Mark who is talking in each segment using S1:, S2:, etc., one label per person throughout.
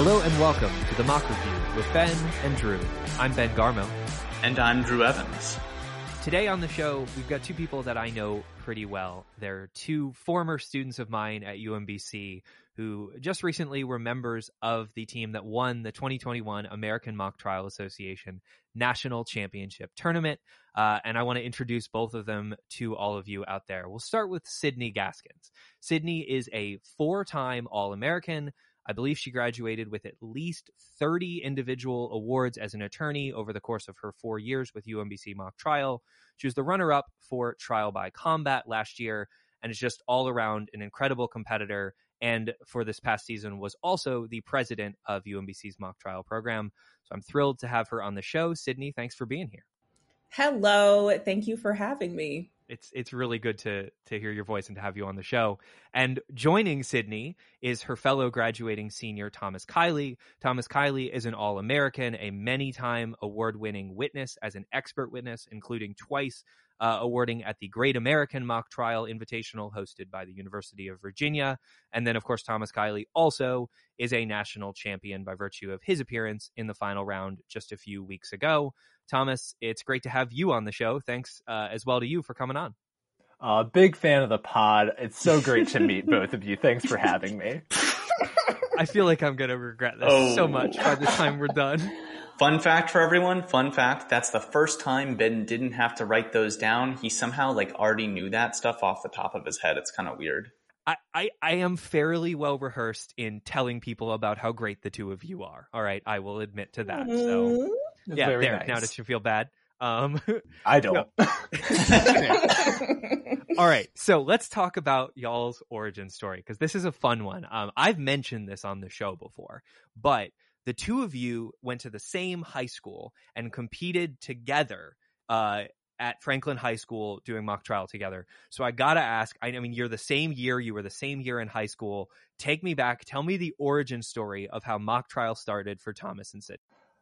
S1: Hello and welcome to the Mock Review with Ben and Drew. I'm Ben Garmo.
S2: And I'm Drew Evans.
S1: Today on the show, we've got two people that I know pretty well. They're two former students of mine at UMBC who just recently were members of the team that won the 2021 American Mock Trial Association National Championship Tournament. Uh, and I want to introduce both of them to all of you out there. We'll start with Sydney Gaskins. Sydney is a four time All American. I believe she graduated with at least 30 individual awards as an attorney over the course of her four years with UMBC Mock Trial. She was the runner up for Trial by Combat last year and is just all around an incredible competitor. And for this past season, was also the president of UMBC's mock trial program. So I'm thrilled to have her on the show. Sydney, thanks for being here.
S3: Hello, thank you for having me
S1: it's it's really good to to hear your voice and to have you on the show. And joining Sydney is her fellow graduating senior Thomas Kiley. Thomas Kiley is an All American, a many time award winning witness as an expert witness, including twice uh, awarding at the Great American Mock Trial Invitational hosted by the University of Virginia. And then, of course, Thomas Kiley also is a national champion by virtue of his appearance in the final round just a few weeks ago. Thomas, it's great to have you on the show. Thanks uh, as well to you for coming on.
S4: Uh, big fan of the pod. It's so great to meet both of you. Thanks for having me.
S1: I feel like I'm going to regret this oh. so much by the time we're done.
S2: Fun fact for everyone, fun fact, that's the first time Ben didn't have to write those down. He somehow like already knew that stuff off the top of his head. It's kind of weird.
S1: I, I, I am fairly well rehearsed in telling people about how great the two of you are. All right, I will admit to that. So yeah, there. Nice. Now does you feel bad? Um,
S4: I don't.
S1: All right, so let's talk about y'all's origin story because this is a fun one. Um, I've mentioned this on the show before, but the two of you went to the same high school and competed together uh, at Franklin High School doing mock trial together. So I gotta ask. I, I mean, you're the same year. You were the same year in high school. Take me back. Tell me the origin story of how mock trial started for Thomas and Sid.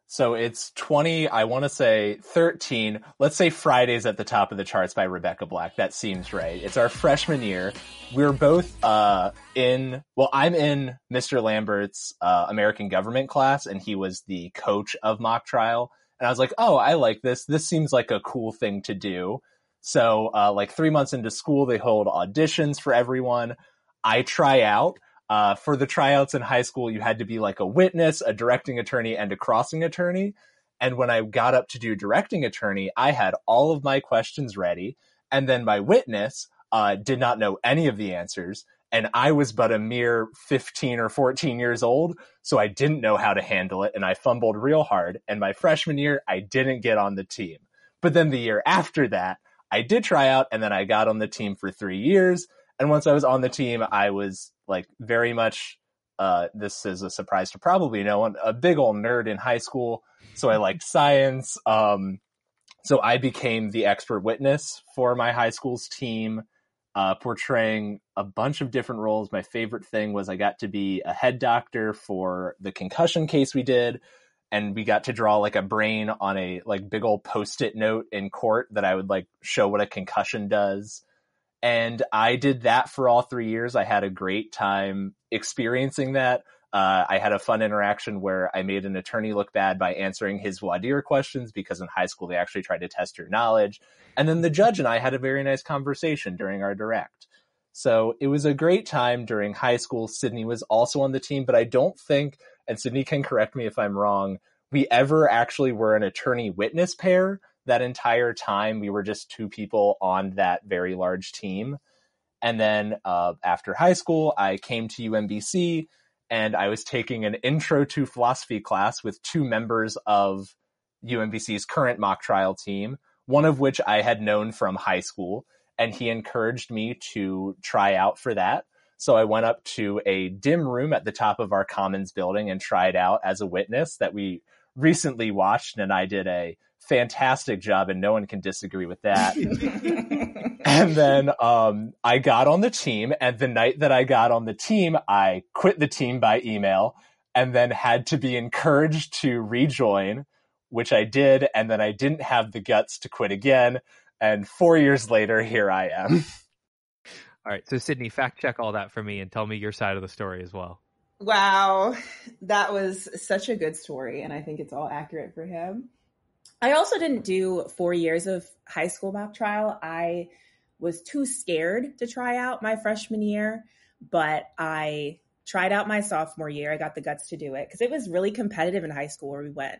S4: So it's 20, I want to say 13. Let's say Fridays at the top of the charts by Rebecca Black. That seems right. It's our freshman year. We're both uh, in, well, I'm in Mr. Lambert's uh, American government class, and he was the coach of mock trial. And I was like, oh, I like this. This seems like a cool thing to do. So, uh, like three months into school, they hold auditions for everyone. I try out. Uh, for the tryouts in high school, you had to be like a witness, a directing attorney, and a crossing attorney. And when I got up to do directing attorney, I had all of my questions ready. And then my witness uh, did not know any of the answers. And I was but a mere 15 or 14 years old. So I didn't know how to handle it. And I fumbled real hard. And my freshman year, I didn't get on the team. But then the year after that, I did try out and then I got on the team for three years. And once I was on the team, I was like very much uh, this is a surprise to probably no one, a big old nerd in high school. So I liked science. Um, so I became the expert witness for my high school's team, uh, portraying a bunch of different roles. My favorite thing was I got to be a head doctor for the concussion case we did. And we got to draw like a brain on a like big old post-it note in court that I would like show what a concussion does. And I did that for all three years. I had a great time experiencing that. Uh, I had a fun interaction where I made an attorney look bad by answering his dire questions because in high school they actually tried to test your knowledge. And then the judge and I had a very nice conversation during our direct. So it was a great time during high school. Sydney was also on the team, but I don't think, and Sydney can correct me if I'm wrong, we ever actually were an attorney witness pair that entire time we were just two people on that very large team. And then uh, after high school i came to umbc and i was taking an intro to philosophy class with two members of umbc's current mock trial team one of which i had known from high school and he encouraged me to try out for that. So I went up to a dim room at the top of our commons building and tried out as a witness that we recently watched and I did a fantastic job, and no one can disagree with that. and then um, I got on the team, and the night that I got on the team, I quit the team by email, and then had to be encouraged to rejoin, which I did, and then I didn't have the guts to quit again. And four years later, here I am.
S1: All right, so Sydney, fact check all that for me and tell me your side of the story as well.
S3: Wow, that was such a good story, and I think it's all accurate for him. I also didn't do four years of high school mock trial. I was too scared to try out my freshman year, but I tried out my sophomore year. I got the guts to do it because it was really competitive in high school where we went.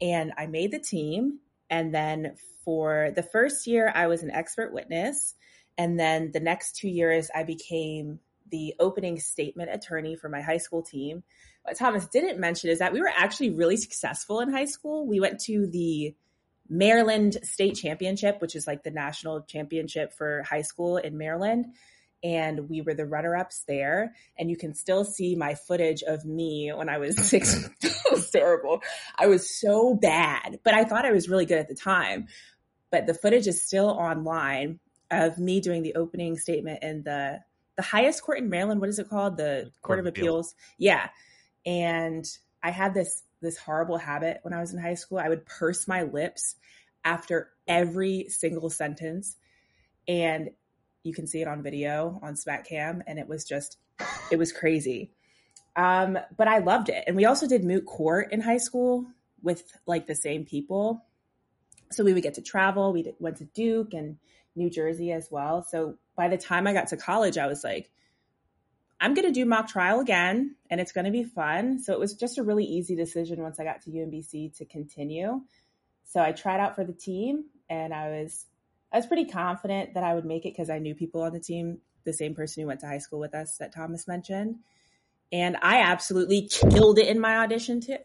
S3: And I made the team. And then for the first year, I was an expert witness. And then the next two years, I became the opening statement attorney for my high school team. What Thomas didn't mention is that we were actually really successful in high school. We went to the Maryland State Championship, which is like the national championship for high school in Maryland. And we were the runner ups there. And you can still see my footage of me when I was six. it was terrible. I was so bad, but I thought I was really good at the time. But the footage is still online of me doing the opening statement in the the highest court in Maryland. What is it called? The Court, court of Appeals. Appeals. Yeah. And I had this this horrible habit when I was in high school. I would purse my lips after every single sentence. And you can see it on video on SmackCam. And it was just, it was crazy. Um, but I loved it. And we also did moot court in high school with like the same people. So we would get to travel. We went to Duke and New Jersey as well. So by the time I got to college, I was like, I'm going to do mock trial again and it's going to be fun. So it was just a really easy decision once I got to UMBC to continue. So I tried out for the team and I was I was pretty confident that I would make it because I knew people on the team, the same person who went to high school with us that Thomas mentioned. And I absolutely killed it in my audition too.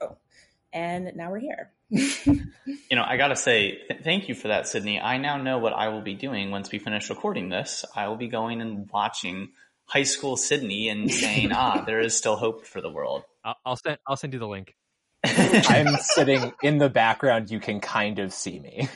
S3: And now we're here.
S2: you know, I got to say, th- thank you for that, Sydney. I now know what I will be doing once we finish recording this. I will be going and watching high school Sydney and saying, "Ah, there is still hope for the world."
S1: I'll, I'll send I'll send you the link.
S4: I'm sitting in the background. You can kind of see me.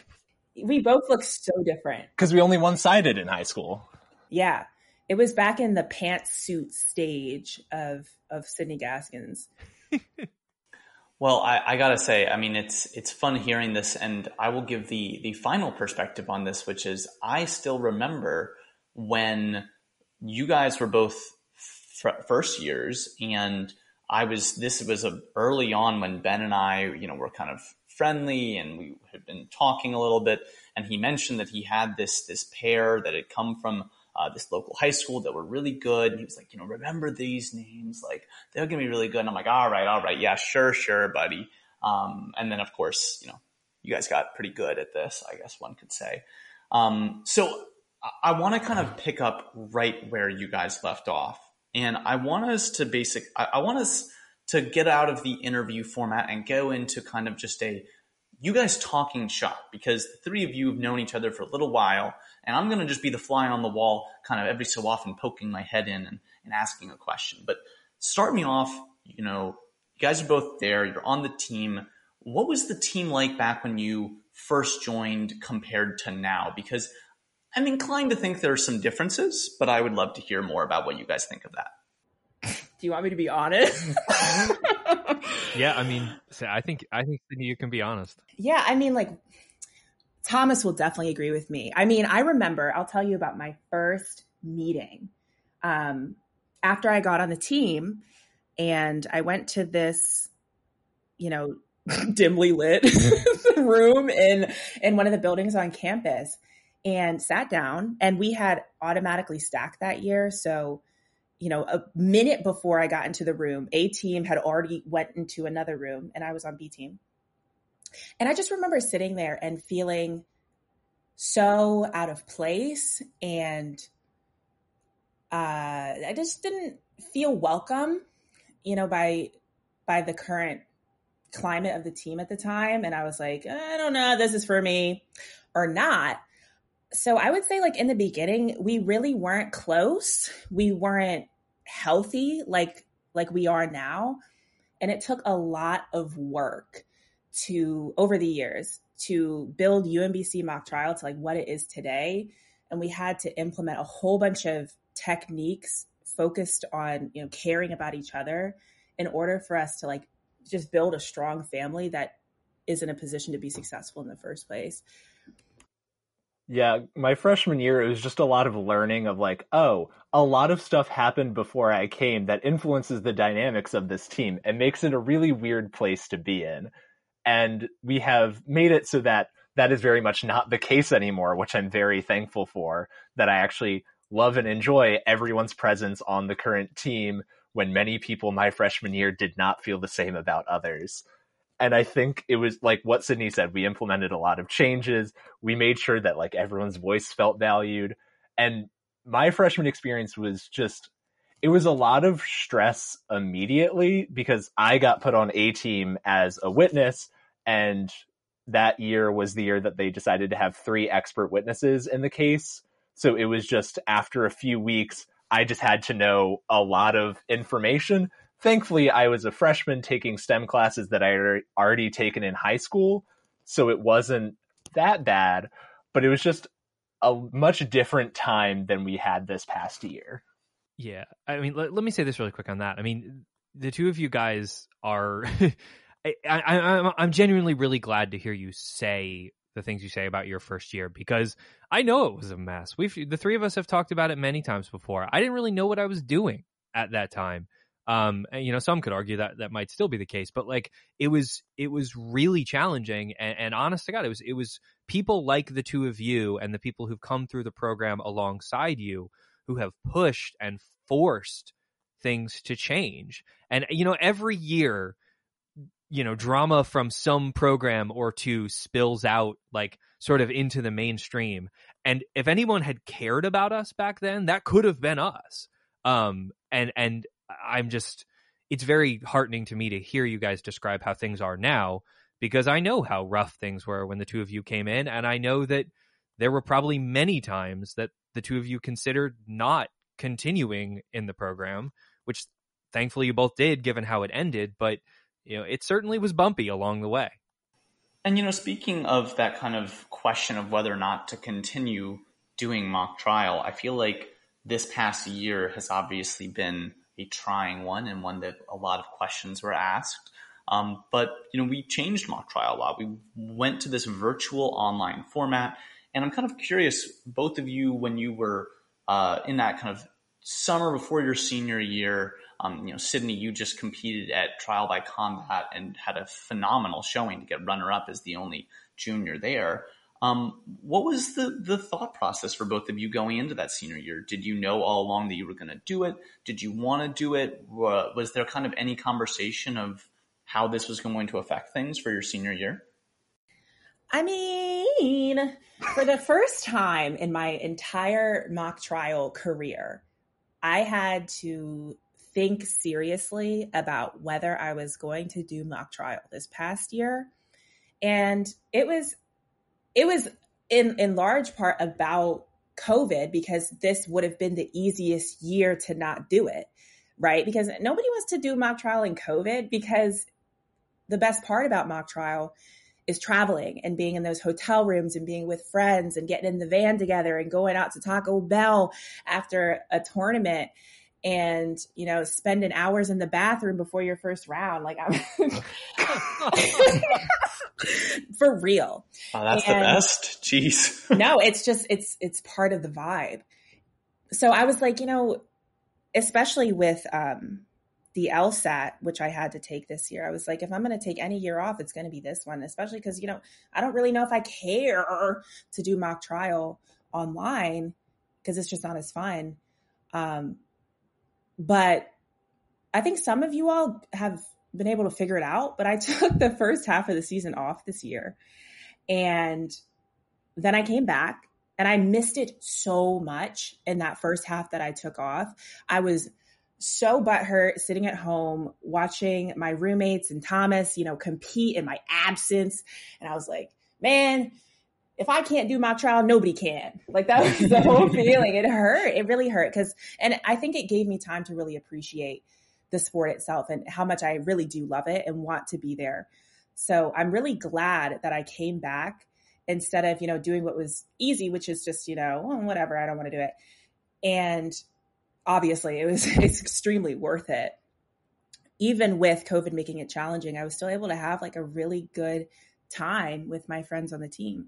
S3: We both look so different
S4: because we only one sided in high school.
S3: Yeah, it was back in the pantsuit stage of of Sydney Gaskins.
S2: well, I, I, gotta say, I mean, it's it's fun hearing this, and I will give the the final perspective on this, which is I still remember when you guys were both first years and I was, this was a, early on when Ben and I, you know, were kind of friendly and we had been talking a little bit. And he mentioned that he had this, this pair that had come from uh, this local high school that were really good. And he was like, you know, remember these names? Like they're going to be really good. And I'm like, all right, all right. Yeah, sure, sure, buddy. Um, and then of course, you know, you guys got pretty good at this, I guess one could say. Um, so I want to kind of pick up right where you guys left off. And I want us to basic, I, want us to get out of the interview format and go into kind of just a, you guys talking shop because the three of you have known each other for a little while. And I'm going to just be the fly on the wall, kind of every so often poking my head in and, and asking a question. But start me off, you know, you guys are both there, you're on the team. What was the team like back when you first joined compared to now? Because I'm inclined to think there are some differences, but I would love to hear more about what you guys think of that.
S3: Do you want me to be honest?
S1: yeah, I mean, I think I think you can be honest.
S3: Yeah, I mean, like Thomas will definitely agree with me. I mean, I remember. I'll tell you about my first meeting um, after I got on the team, and I went to this, you know, dimly lit room in in one of the buildings on campus and sat down and we had automatically stacked that year. So you know a minute before i got into the room a team had already went into another room and i was on b team. And i just remember sitting there and feeling so out of place and uh, i just didn't feel welcome you know by by the current climate of the team at the time. And i was like i don't know this is for me. Or not so I would say like in the beginning, we really weren't close. We weren't healthy like like we are now. And it took a lot of work to over the years to build UMBC mock trial to like what it is today. And we had to implement a whole bunch of techniques focused on, you know, caring about each other in order for us to like just build a strong family that is in a position to be successful in the first place.
S4: Yeah, my freshman year, it was just a lot of learning of like, oh, a lot of stuff happened before I came that influences the dynamics of this team and makes it a really weird place to be in. And we have made it so that that is very much not the case anymore, which I'm very thankful for, that I actually love and enjoy everyone's presence on the current team when many people my freshman year did not feel the same about others. And I think it was like what Sydney said, we implemented a lot of changes. We made sure that like everyone's voice felt valued. And my freshman experience was just it was a lot of stress immediately because I got put on a team as a witness and that year was the year that they decided to have three expert witnesses in the case. So it was just after a few weeks, I just had to know a lot of information. Thankfully, I was a freshman taking STEM classes that I had already taken in high school. So it wasn't that bad, but it was just a much different time than we had this past year.
S1: Yeah. I mean, let, let me say this really quick on that. I mean, the two of you guys are. I, I, I'm genuinely really glad to hear you say the things you say about your first year because I know it was a mess. We've the three of us have talked about it many times before. I didn't really know what I was doing at that time. Um, and, you know, some could argue that that might still be the case, but like it was, it was really challenging. And, and honest to God, it was, it was people like the two of you and the people who've come through the program alongside you who have pushed and forced things to change. And you know, every year you know drama from some program or two spills out like sort of into the mainstream and if anyone had cared about us back then that could have been us um and and i'm just it's very heartening to me to hear you guys describe how things are now because i know how rough things were when the two of you came in and i know that there were probably many times that the two of you considered not continuing in the program which thankfully you both did given how it ended but you know, it certainly was bumpy along the way.
S2: And you know, speaking of that kind of question of whether or not to continue doing mock trial, I feel like this past year has obviously been a trying one and one that a lot of questions were asked. Um, but you know, we changed mock trial a lot. We went to this virtual online format, and I'm kind of curious, both of you, when you were uh, in that kind of summer before your senior year, um, you know, Sydney, you just competed at Trial by Combat and had a phenomenal showing to get runner up as the only junior there. Um, what was the the thought process for both of you going into that senior year? Did you know all along that you were going to do it? Did you want to do it? Was there kind of any conversation of how this was going to affect things for your senior year?
S3: I mean, for the first time in my entire mock trial career, I had to think seriously about whether I was going to do mock trial this past year. And it was it was in in large part about COVID because this would have been the easiest year to not do it, right? Because nobody wants to do mock trial in COVID because the best part about mock trial is traveling and being in those hotel rooms and being with friends and getting in the van together and going out to Taco Bell after a tournament and you know spending hours in the bathroom before your first round. Like i'm for real.
S2: Oh, that's and, the best. Jeez.
S3: No it's just it's it's part of the vibe. So i was like you know especially with um the LSAT, which I had to take this year, I was like, if I'm going to take any year off, it's going to be this one, especially because, you know, I don't really know if I care to do mock trial online because it's just not as fun. Um, but I think some of you all have been able to figure it out, but I took the first half of the season off this year. And then I came back and I missed it so much in that first half that I took off. I was so butthurt sitting at home watching my roommates and Thomas, you know, compete in my absence. And I was like, man, if I can't do my trial, nobody can. Like that was the whole feeling. It hurt. It really hurt because, and I think it gave me time to really appreciate the sport itself and how much I really do love it and want to be there. So I'm really glad that I came back instead of, you know, doing what was easy, which is just, you know, well, whatever, I don't want to do it. And obviously it was, it's extremely worth it. Even with COVID making it challenging, I was still able to have like a really good time with my friends on the team.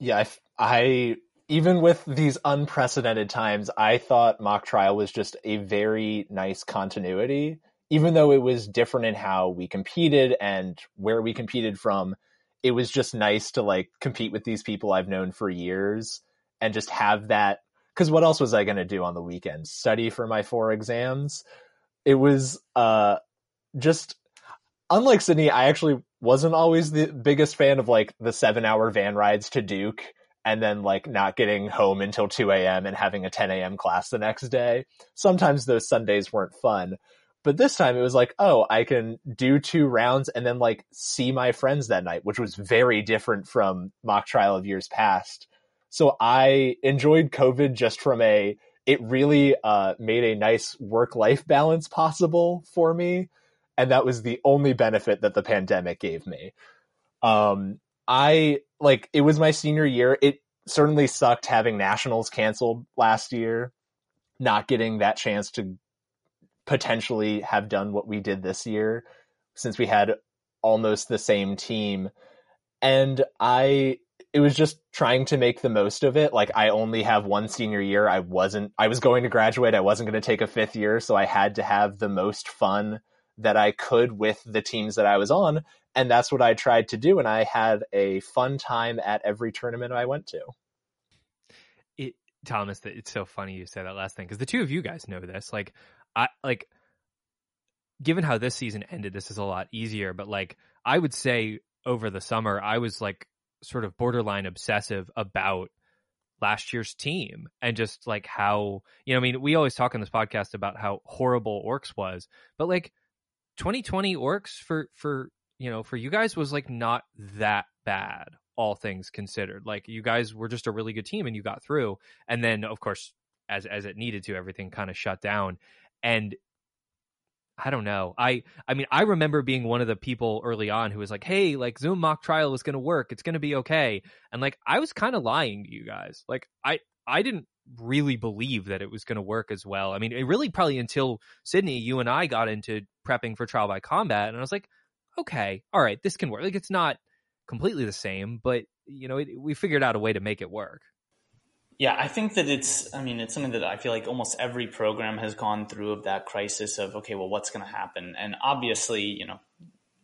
S4: Yeah, I, I even with these unprecedented times, I thought mock trial was just a very nice continuity, even though it was different in how we competed and where we competed from. It was just nice to like compete with these people I've known for years and just have that. Because what else was I going to do on the weekend? Study for my four exams. It was uh, just unlike Sydney. I actually wasn't always the biggest fan of like the seven hour van rides to Duke and then like not getting home until 2 a.m. and having a 10 a.m. class the next day. Sometimes those Sundays weren't fun. But this time it was like, oh, I can do two rounds and then like see my friends that night, which was very different from mock trial of years past. So I enjoyed COVID just from a, it really uh, made a nice work life balance possible for me. And that was the only benefit that the pandemic gave me. Um, I like it was my senior year. It certainly sucked having nationals canceled last year, not getting that chance to potentially have done what we did this year since we had almost the same team. And I it was just trying to make the most of it. Like I only have one senior year. I wasn't I was going to graduate. I wasn't going to take a fifth year, so I had to have the most fun that I could with the teams that I was on and that's what I tried to do. And I had a fun time at every tournament I went to.
S1: It, Thomas, that it's so funny you say that last thing because the two of you guys know this. Like, I like, given how this season ended, this is a lot easier. But like, I would say over the summer, I was like sort of borderline obsessive about last year's team and just like how you know i mean we always talk on this podcast about how horrible ORCS was but like 2020 ORCS for for you know, for you guys was like not that bad, all things considered. Like you guys were just a really good team and you got through. And then of course, as as it needed to, everything kind of shut down. And I don't know. I I mean, I remember being one of the people early on who was like, "Hey, like Zoom mock trial is going to work. It's going to be okay." And like I was kind of lying to you guys. Like I I didn't really believe that it was going to work as well. I mean, it really probably until Sydney, you and I got into prepping for trial by combat and I was like, okay, all right, this can work. Like it's not completely the same, but you know, it, we figured out a way to make it work.
S2: Yeah, I think that it's, I mean, it's something that I feel like almost every program has gone through of that crisis of, okay, well, what's going to happen? And obviously, you know,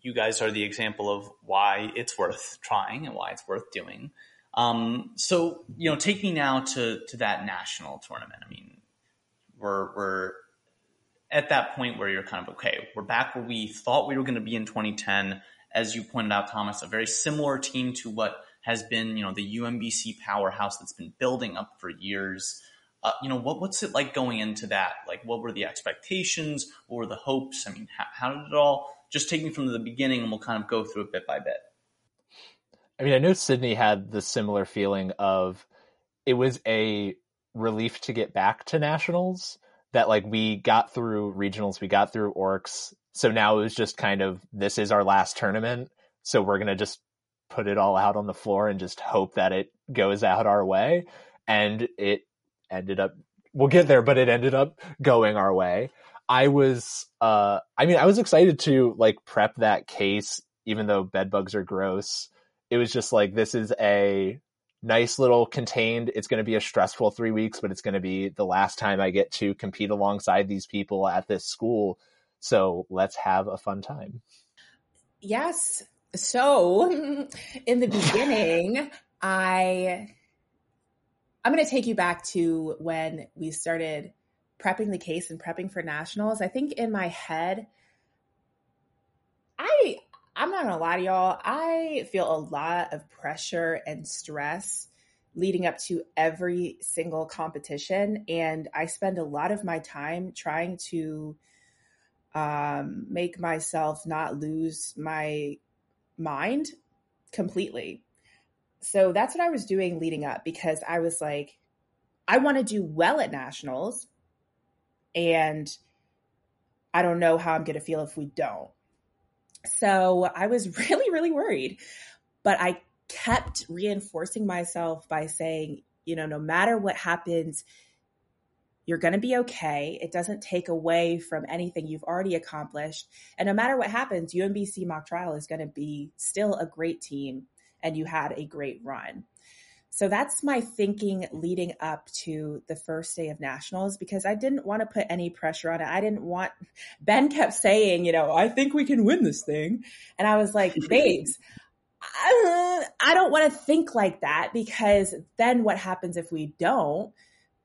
S2: you guys are the example of why it's worth trying and why it's worth doing. Um, so, you know, take me now to, to that national tournament. I mean, we're, we're at that point where you're kind of okay, we're back where we thought we were going to be in 2010. As you pointed out, Thomas, a very similar team to what has been, you know, the UMBC powerhouse that's been building up for years. Uh, you know, what, what's it like going into that? Like, what were the expectations? What were the hopes? I mean, how, how did it all? Just take me from the beginning, and we'll kind of go through it bit by bit.
S4: I mean, I know Sydney had the similar feeling of it was a relief to get back to nationals that like we got through regionals, we got through ORCS. So now it was just kind of this is our last tournament. So we're gonna just put it all out on the floor and just hope that it goes out our way. And it ended up we'll get there, but it ended up going our way. I was uh I mean I was excited to like prep that case even though bed bugs are gross. It was just like this is a nice little contained. It's going to be a stressful three weeks, but it's going to be the last time I get to compete alongside these people at this school. So let's have a fun time.
S3: Yes. So in the beginning, I I'm going to take you back to when we started prepping the case and prepping for nationals. I think in my head, I'm not gonna lie to y'all, I feel a lot of pressure and stress leading up to every single competition. And I spend a lot of my time trying to um, make myself not lose my mind completely. So that's what I was doing leading up because I was like, I want to do well at nationals. And I don't know how I'm going to feel if we don't. So I was really, really worried. But I kept reinforcing myself by saying, you know, no matter what happens, you're going to be okay. It doesn't take away from anything you've already accomplished. And no matter what happens, UMBC mock trial is going to be still a great team and you had a great run. So that's my thinking leading up to the first day of nationals because I didn't want to put any pressure on it. I didn't want, Ben kept saying, you know, I think we can win this thing. And I was like, babes, I, I don't want to think like that because then what happens if we don't?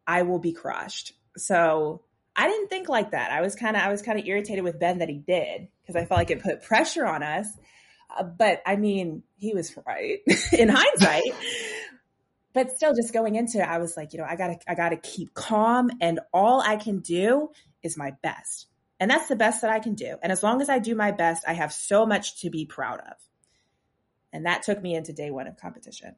S3: I will be crushed. So I didn't think like that. I was kind of I was kind of irritated with Ben that he did because I felt like it put pressure on us. Uh, but I mean, he was right in hindsight. But still, just going into it, I was like, you know, I gotta I gotta keep calm, and all I can do is my best, and that's the best that I can do. And as long as I do my best, I have so much to be proud of. And that took me into day one of competition.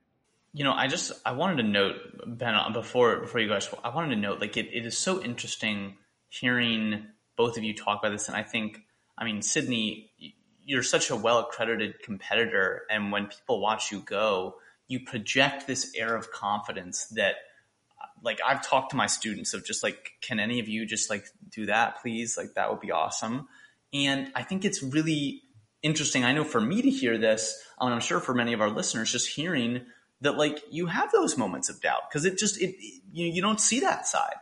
S2: You know, I just I wanted to note Ben before before you guys I wanted to note like it, it is so interesting hearing both of you talk about this and I think I mean Sydney you're such a well accredited competitor and when people watch you go you project this air of confidence that like I've talked to my students of just like can any of you just like do that please like that would be awesome and I think it's really interesting I know for me to hear this and I'm sure for many of our listeners just hearing that like you have those moments of doubt because it just it, it you, you don't see that side.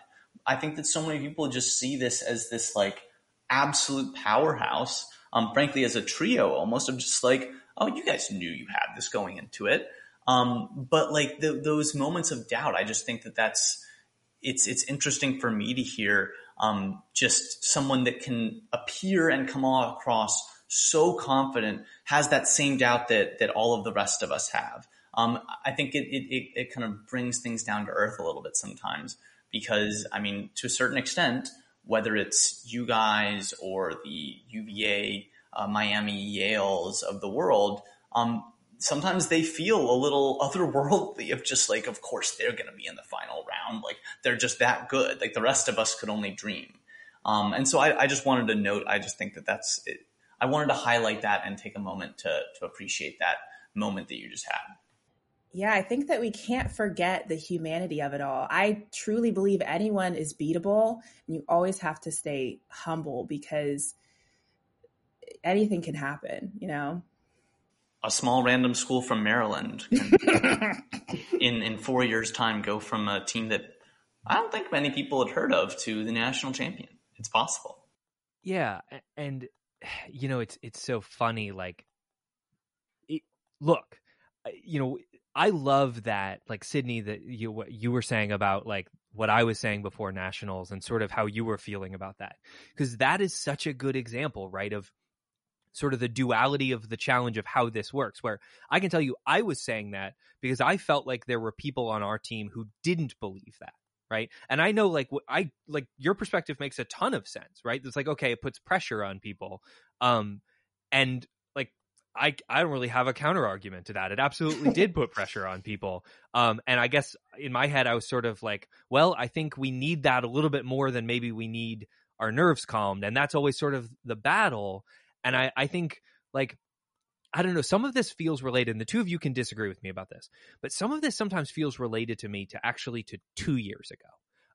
S2: I think that so many people just see this as this like absolute powerhouse. Um, frankly, as a trio, almost of just like, oh, you guys knew you had this going into it. Um, but like the, those moments of doubt, I just think that that's it's it's interesting for me to hear um, just someone that can appear and come across so confident has that same doubt that that all of the rest of us have. Um, I think it, it, it kind of brings things down to earth a little bit sometimes because, I mean, to a certain extent, whether it's you guys or the UVA, uh, Miami, Yales of the world, um, sometimes they feel a little otherworldly of just like, of course, they're going to be in the final round. Like, they're just that good. Like, the rest of us could only dream. Um, and so I, I, just wanted to note, I just think that that's it. I wanted to highlight that and take a moment to, to appreciate that moment that you just had.
S3: Yeah, I think that we can't forget the humanity of it all. I truly believe anyone is beatable, and you always have to stay humble because anything can happen, you know?
S2: A small random school from Maryland can, in, in four years' time, go from a team that I don't think many people had heard of to the national champion. It's possible.
S1: Yeah. And, you know, it's, it's so funny. Like, it, look, you know, I love that, like Sydney, that you what you were saying about like what I was saying before nationals and sort of how you were feeling about that, because that is such a good example, right? Of sort of the duality of the challenge of how this works. Where I can tell you, I was saying that because I felt like there were people on our team who didn't believe that. Right. And I know like what I like your perspective makes a ton of sense, right? It's like, okay, it puts pressure on people. Um, and like I I don't really have a counter argument to that. It absolutely did put pressure on people. Um, and I guess in my head I was sort of like, well, I think we need that a little bit more than maybe we need our nerves calmed, and that's always sort of the battle. And I I think like I don't know, some of this feels related, and the two of you can disagree with me about this, but some of this sometimes feels related to me to actually to two years ago.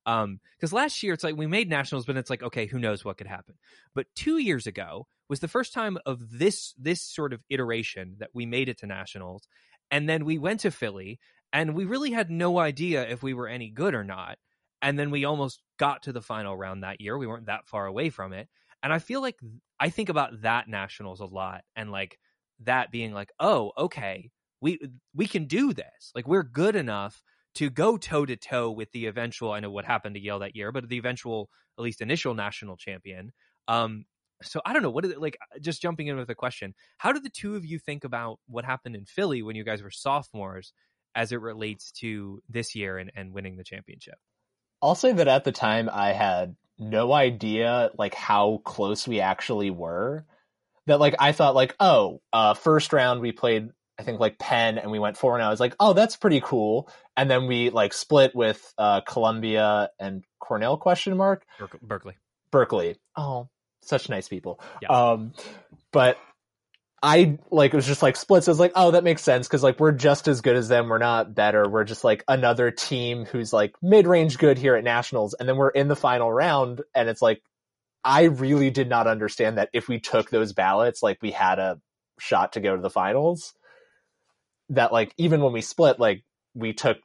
S1: Um, because last year it's like we made nationals, but it's like, okay, who knows what could happen. But two years ago was the first time of this this sort of iteration that we made it to nationals. And then we went to Philly and we really had no idea if we were any good or not. And then we almost got to the final round that year. We weren't that far away from it. And I feel like I think about that nationals a lot and like that being like, oh, okay, we we can do this. Like we're good enough to go toe to toe with the eventual, I know what happened to Yale that year, but the eventual, at least initial national champion. Um, so I don't know what is it like. Uh, just jumping in with a question: How did the two of you think about what happened in Philly when you guys were sophomores, as it relates to this year and, and winning the championship?
S4: I'll say that at the time I had no idea like how close we actually were. That like I thought like oh uh, first round we played I think like Penn and we went four and I was like, oh, that's pretty cool. And then we like split with uh, Columbia and Cornell question mark
S1: Berkeley.
S4: Berkeley. Oh, such nice people. Yeah. Um, but I like it was just like splits. I was like, oh, that makes sense because like we're just as good as them. We're not better. We're just like another team who's like mid range good here at nationals, and then we're in the final round, and it's like I really did not understand that if we took those ballots, like we had a shot to go to the finals that like even when we split, like we took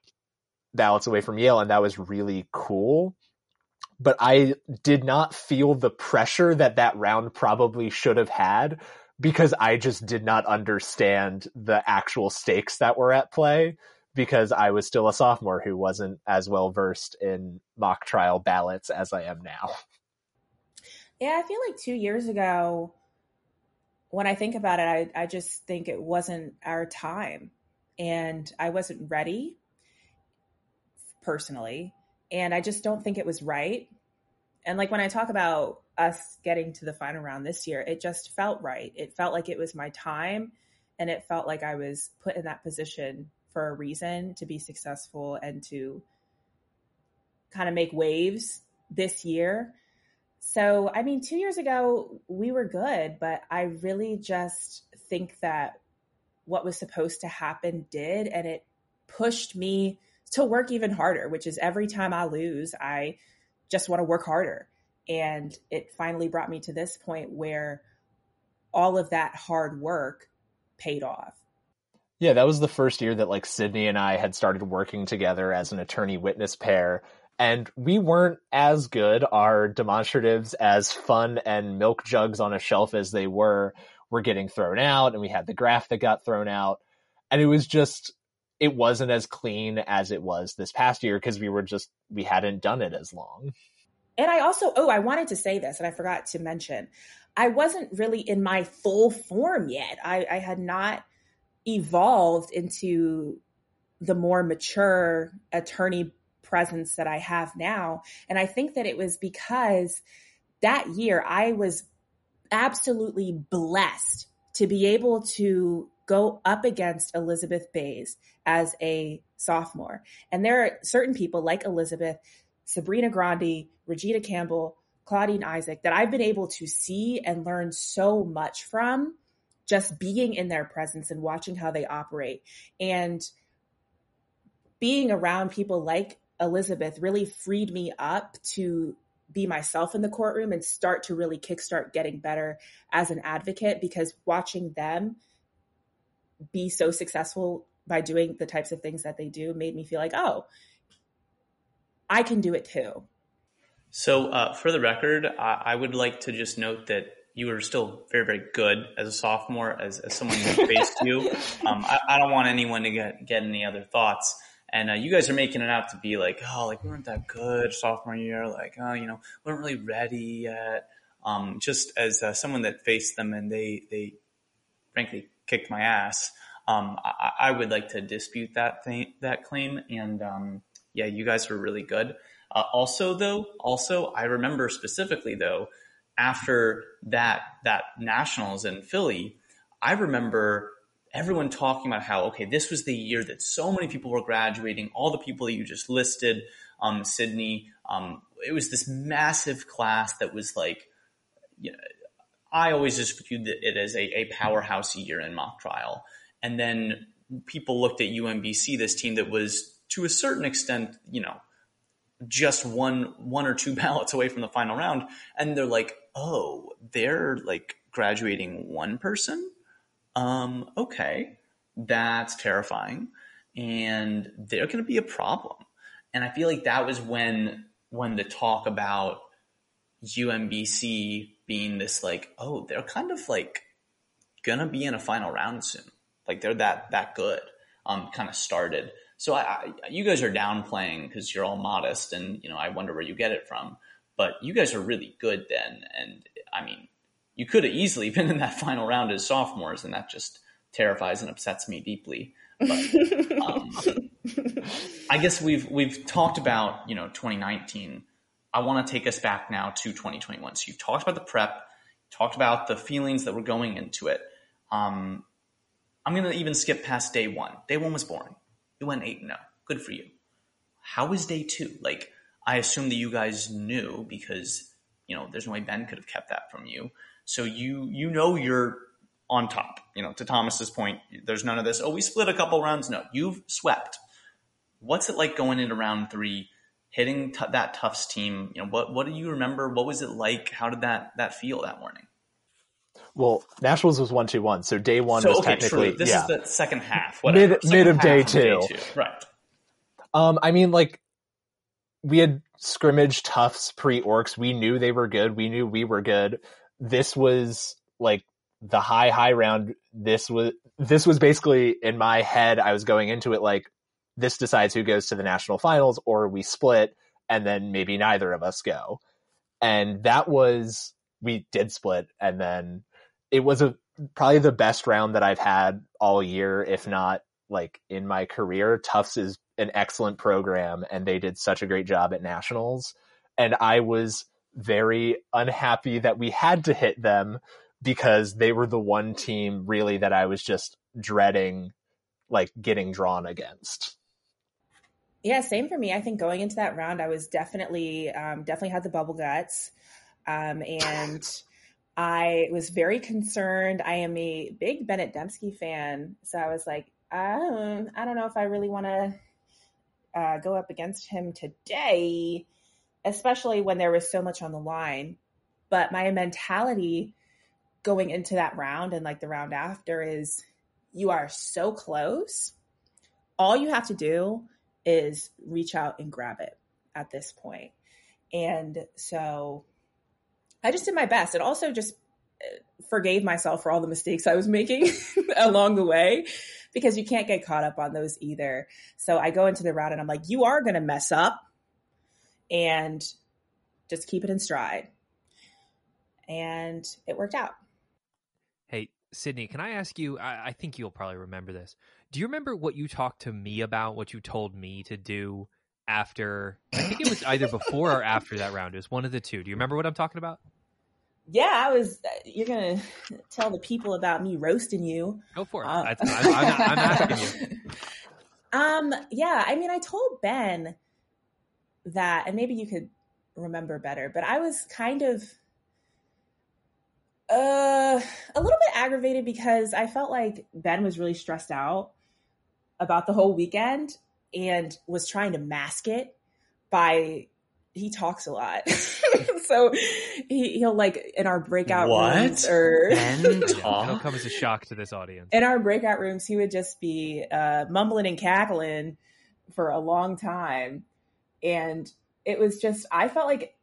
S4: ballots away from Yale, and that was really cool. But I did not feel the pressure that that round probably should have had because I just did not understand the actual stakes that were at play because I was still a sophomore who wasn't as well versed in mock trial ballots as I am now.
S3: Yeah, I feel like two years ago, when I think about it, I, I just think it wasn't our time and I wasn't ready personally. And I just don't think it was right. And like when I talk about us getting to the final round this year, it just felt right. It felt like it was my time and it felt like I was put in that position for a reason to be successful and to kind of make waves this year. So, I mean, two years ago, we were good, but I really just think that what was supposed to happen did, and it pushed me to work even harder, which is every time I lose, I just want to work harder. And it finally brought me to this point where all of that hard work paid off.
S4: Yeah, that was the first year that like Sydney and I had started working together as an attorney witness pair. And we weren't as good. Our demonstratives, as fun and milk jugs on a shelf as they were, were getting thrown out. And we had the graph that got thrown out. And it was just, it wasn't as clean as it was this past year because we were just, we hadn't done it as long.
S3: And I also, oh, I wanted to say this and I forgot to mention, I wasn't really in my full form yet. I, I had not evolved into the more mature attorney presence that I have now. And I think that it was because that year I was absolutely blessed to be able to go up against Elizabeth Bays as a sophomore. And there are certain people like Elizabeth, Sabrina Grandi, Regina Campbell, Claudine Isaac that I've been able to see and learn so much from just being in their presence and watching how they operate. And being around people like Elizabeth really freed me up to be myself in the courtroom and start to really kickstart getting better as an advocate because watching them be so successful by doing the types of things that they do made me feel like, oh, I can do it too.
S2: So, uh, for the record, I, I would like to just note that you were still very, very good as a sophomore, as, as someone who faced you. Um, I, I, don't want anyone to get, get any other thoughts. And uh, you guys are making it out to be like, oh, like we weren't that good sophomore year, like, oh, you know, we weren't really ready yet. Um, just as uh, someone that faced them and they, they frankly kicked my ass, um, I, I, would like to dispute that thing, that claim. And um, yeah, you guys were really good. Uh, also, though, also I remember specifically though after that that nationals in Philly, I remember everyone talking about how okay, this was the year that so many people were graduating. All the people that you just listed, um, Sydney. Um, it was this massive class that was like, you know, I always just viewed it as a, a powerhouse year in mock trial. And then people looked at UMBC, this team that was to a certain extent, you know, just one one or two ballots away from the final round, and they're like, oh, they're like graduating one person. Um, okay, that's terrifying, and they're going to be a problem. And I feel like that was when when the talk about UMBC being this like, oh, they're kind of like gonna be in a final round soon. Like they're that that good. Um, kind of started. So I, I, you guys are downplaying because you're all modest, and you know I wonder where you get it from. But you guys are really good then, and I mean, you could have easily been in that final round as sophomores, and that just terrifies and upsets me deeply. But um, I guess we've we've talked about you know 2019. I want to take us back now to 2021. So you've talked about the prep, talked about the feelings that were going into it. Um, I'm going to even skip past day one. Day one was boring. You went 8 0. Good for you. How was day two? Like, I assume that you guys knew because, you know, there's no way Ben could have kept that from you. So you, you know, you're on top. You know, to Thomas's point, there's none of this. Oh, we split a couple rounds. No, you've swept. What's it like going into round three, hitting t- that Tufts team? You know, what what do you remember? What was it like? How did that that feel that morning?
S4: Well, Nationals was one two one, so day one so, was okay, technically
S2: true. This
S4: yeah.
S2: is the second half.
S4: Whatever. Mid second mid of day two. day two.
S2: Right.
S4: Um, I mean, like we had scrimmage Tufts pre ORCS. We knew they were good. We knew we were good. This was like the high high round. This was this was basically in my head. I was going into it like this decides who goes to the national finals, or we split, and then maybe neither of us go. And that was we did split, and then it was a probably the best round that I've had all year, if not like in my career. Tufts is an excellent program and they did such a great job at nationals. And I was very unhappy that we had to hit them because they were the one team really that I was just dreading like getting drawn against.
S3: Yeah, same for me. I think going into that round, I was definitely um, definitely had the bubble guts, um, and I was very concerned. I am a big Bennett Dembski fan, so I was like, don't, I don't know if I really want to uh, go up against him today, especially when there was so much on the line. But my mentality going into that round and like the round after is you are so close. All you have to do is reach out and grab it at this point. And so I just did my best. It also just uh, forgave myself for all the mistakes I was making along the way because you can't get caught up on those either. So I go into the route and I'm like, you are going to mess up and just keep it in stride. And it worked out.
S1: Hey, Sydney, can I ask you? I, I think you'll probably remember this. Do you remember what you talked to me about, what you told me to do after? I think it was either before or after that round. It was one of the two. Do you remember what I'm talking about?
S3: Yeah, I was. You're gonna tell the people about me roasting you.
S1: Go for it. Um, I, am asking you.
S3: Um. Yeah. I mean, I told Ben that, and maybe you could remember better, but I was kind of uh, a little bit aggravated because I felt like Ben was really stressed out about the whole weekend and was trying to mask it by he talks a lot. so he, he'll like in our breakout
S2: what?
S3: rooms or
S2: Ben talk?
S1: It'll come as a shock to this audience.
S3: In our breakout rooms, he would just be uh, mumbling and cackling for a long time. And it was just I felt like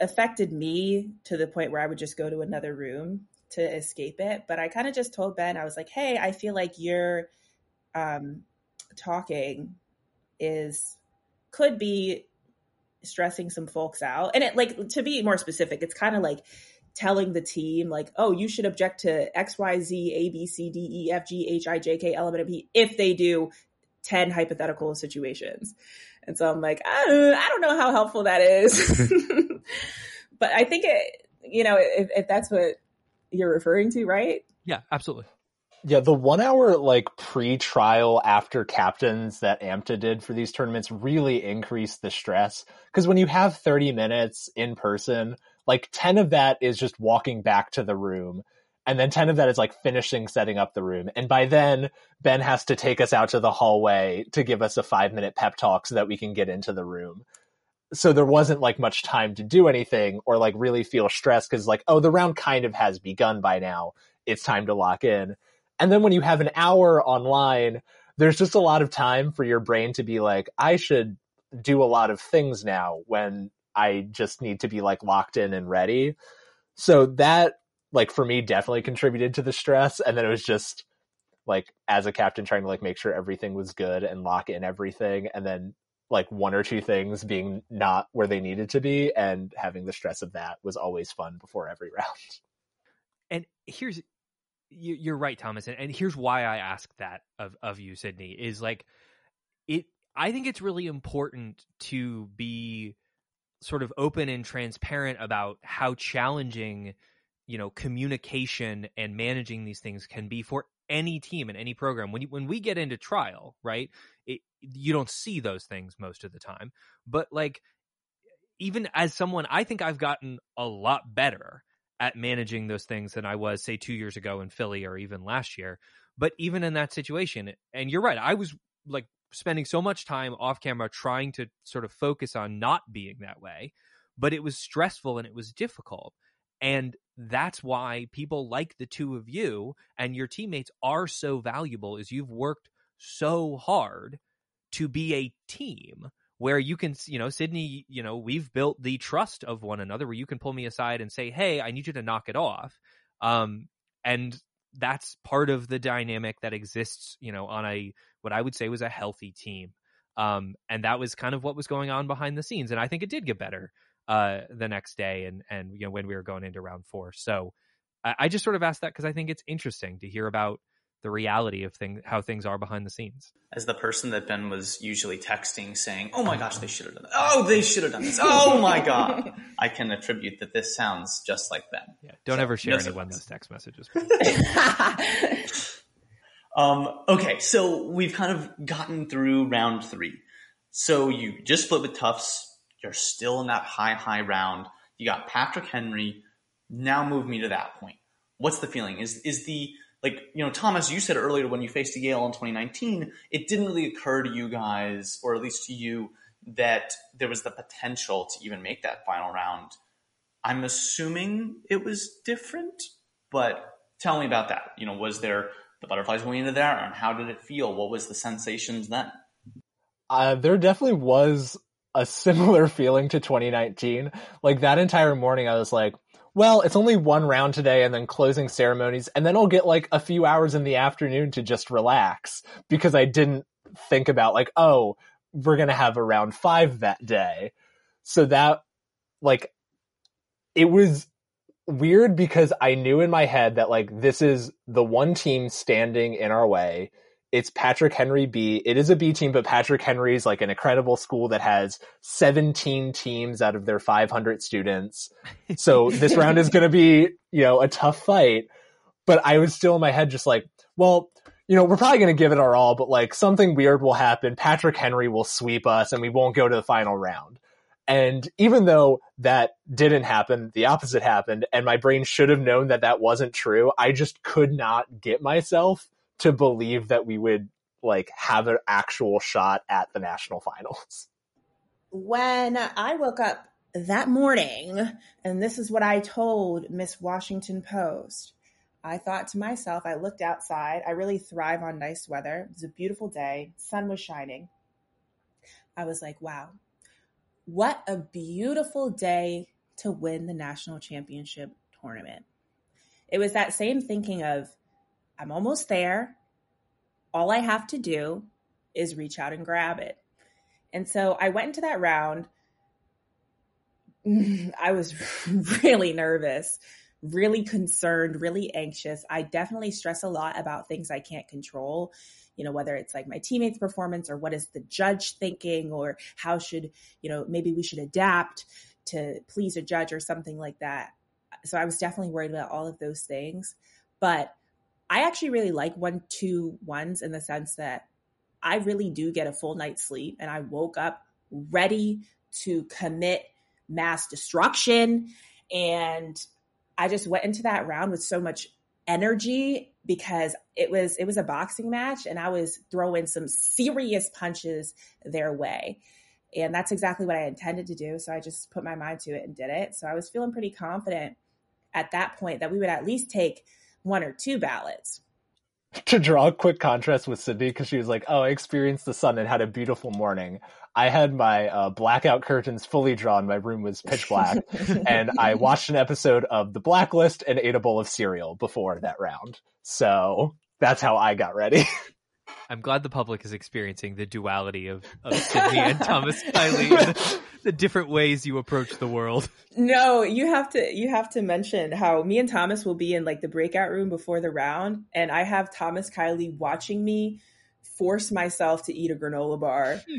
S3: affected me to the point where I would just go to another room to escape it. But I kind of just told Ben, I was like, hey, I feel like you're um, talking is could be stressing some folks out. And it like to be more specific, it's kind of like telling the team like, oh, you should object to X, Y, Z, A, B, C, D, E, F, G, H, I, J, K, L, M, N, P if they do 10 hypothetical situations. And so I'm like, I, I don't know how helpful that is. but I think it, you know, if, if that's what you're referring to, right?
S1: Yeah, absolutely.
S4: Yeah, the one hour like pre-trial after captains that AMTA did for these tournaments really increased the stress. Because when you have 30 minutes in person, like 10 of that is just walking back to the room. And then 10 of that is like finishing setting up the room. And by then, Ben has to take us out to the hallway to give us a five minute pep talk so that we can get into the room. So there wasn't like much time to do anything or like really feel stressed because like, oh, the round kind of has begun by now. It's time to lock in and then when you have an hour online, there's just a lot of time for your brain to be like, I should do a lot of things now when I just need to be like locked in and ready. So that like for me definitely contributed to the stress. And then it was just like as a captain trying to like make sure everything was good and lock in everything and then like one or two things being not where they needed to be and having the stress of that was always fun before every round.
S1: And here's you're right, Thomas, and, here's why I ask that of of you, Sydney, is like it. I think it's really important to be sort of open and transparent about how challenging you know communication and managing these things can be for any team and any program when you, when we get into trial right it, you don't see those things most of the time but like even as someone i think i've gotten a lot better at managing those things than I was, say, two years ago in Philly or even last year. But even in that situation, and you're right, I was like spending so much time off camera trying to sort of focus on not being that way, but it was stressful and it was difficult. And that's why people like the two of you and your teammates are so valuable is you've worked so hard to be a team where you can, you know, Sydney, you know, we've built the trust of one another where you can pull me aside and say, Hey, I need you to knock it off. Um, and that's part of the dynamic that exists, you know, on a, what I would say was a healthy team. Um, and that was kind of what was going on behind the scenes. And I think it did get better, uh, the next day and, and, you know, when we were going into round four. So I, I just sort of asked that because I think it's interesting to hear about, the reality of thing how things are behind the scenes.
S2: As the person that Ben was usually texting saying, "Oh my gosh, they should have done that. Oh, they should have done this. Oh my god." I can attribute that this sounds just like Ben.
S1: Yeah, don't so, ever share no anyone those text messages.
S2: um, okay, so we've kind of gotten through round 3. So you just split with Tufts, you're still in that high high round. You got Patrick Henry. Now move me to that point. What's the feeling? Is is the like you know thomas you said earlier when you faced yale in 2019 it didn't really occur to you guys or at least to you that there was the potential to even make that final round. I'm assuming it was different but tell me about that. You know was there the butterflies going into there and how did it feel? What was the sensations then?
S4: Uh, there definitely was a similar feeling to 2019 like that entire morning i was like well, it's only one round today and then closing ceremonies, and then I'll get like a few hours in the afternoon to just relax because I didn't think about like, oh, we're going to have a round five that day. So that, like, it was weird because I knew in my head that like this is the one team standing in our way it's Patrick Henry B. It is a B team, but Patrick Henry is like an incredible school that has 17 teams out of their 500 students. So this round is going to be, you know, a tough fight. But I was still in my head just like, well, you know, we're probably going to give it our all, but like something weird will happen. Patrick Henry will sweep us and we won't go to the final round. And even though that didn't happen, the opposite happened, and my brain should have known that that wasn't true. I just could not get myself to believe that we would like have an actual shot at the national finals.
S3: When I woke up that morning, and this is what I told Miss Washington Post. I thought to myself, I looked outside. I really thrive on nice weather. It was a beautiful day, sun was shining. I was like, wow, what a beautiful day to win the national championship tournament. It was that same thinking of I'm almost there. All I have to do is reach out and grab it. And so I went into that round. I was really nervous, really concerned, really anxious. I definitely stress a lot about things I can't control. You know, whether it's like my teammates' performance or what is the judge thinking or how should, you know, maybe we should adapt to please a judge or something like that. So I was definitely worried about all of those things. But I actually really like one two ones in the sense that I really do get a full night's sleep and I woke up ready to commit mass destruction. And I just went into that round with so much energy because it was it was a boxing match and I was throwing some serious punches their way. And that's exactly what I intended to do. So I just put my mind to it and did it. So I was feeling pretty confident at that point that we would at least take one or two ballots.
S4: To draw a quick contrast with Sydney, because she was like, "Oh, I experienced the sun and had a beautiful morning." I had my uh, blackout curtains fully drawn. My room was pitch black, and I watched an episode of The Blacklist and ate a bowl of cereal before that round. So that's how I got ready.
S1: I'm glad the public is experiencing the duality of, of Sydney and Thomas Kiley, the, the, different ways you approach the world.
S3: No, you have to you have to mention how me and Thomas will be in like the breakout room before the round, and I have Thomas Kiley watching me force myself to eat a granola bar.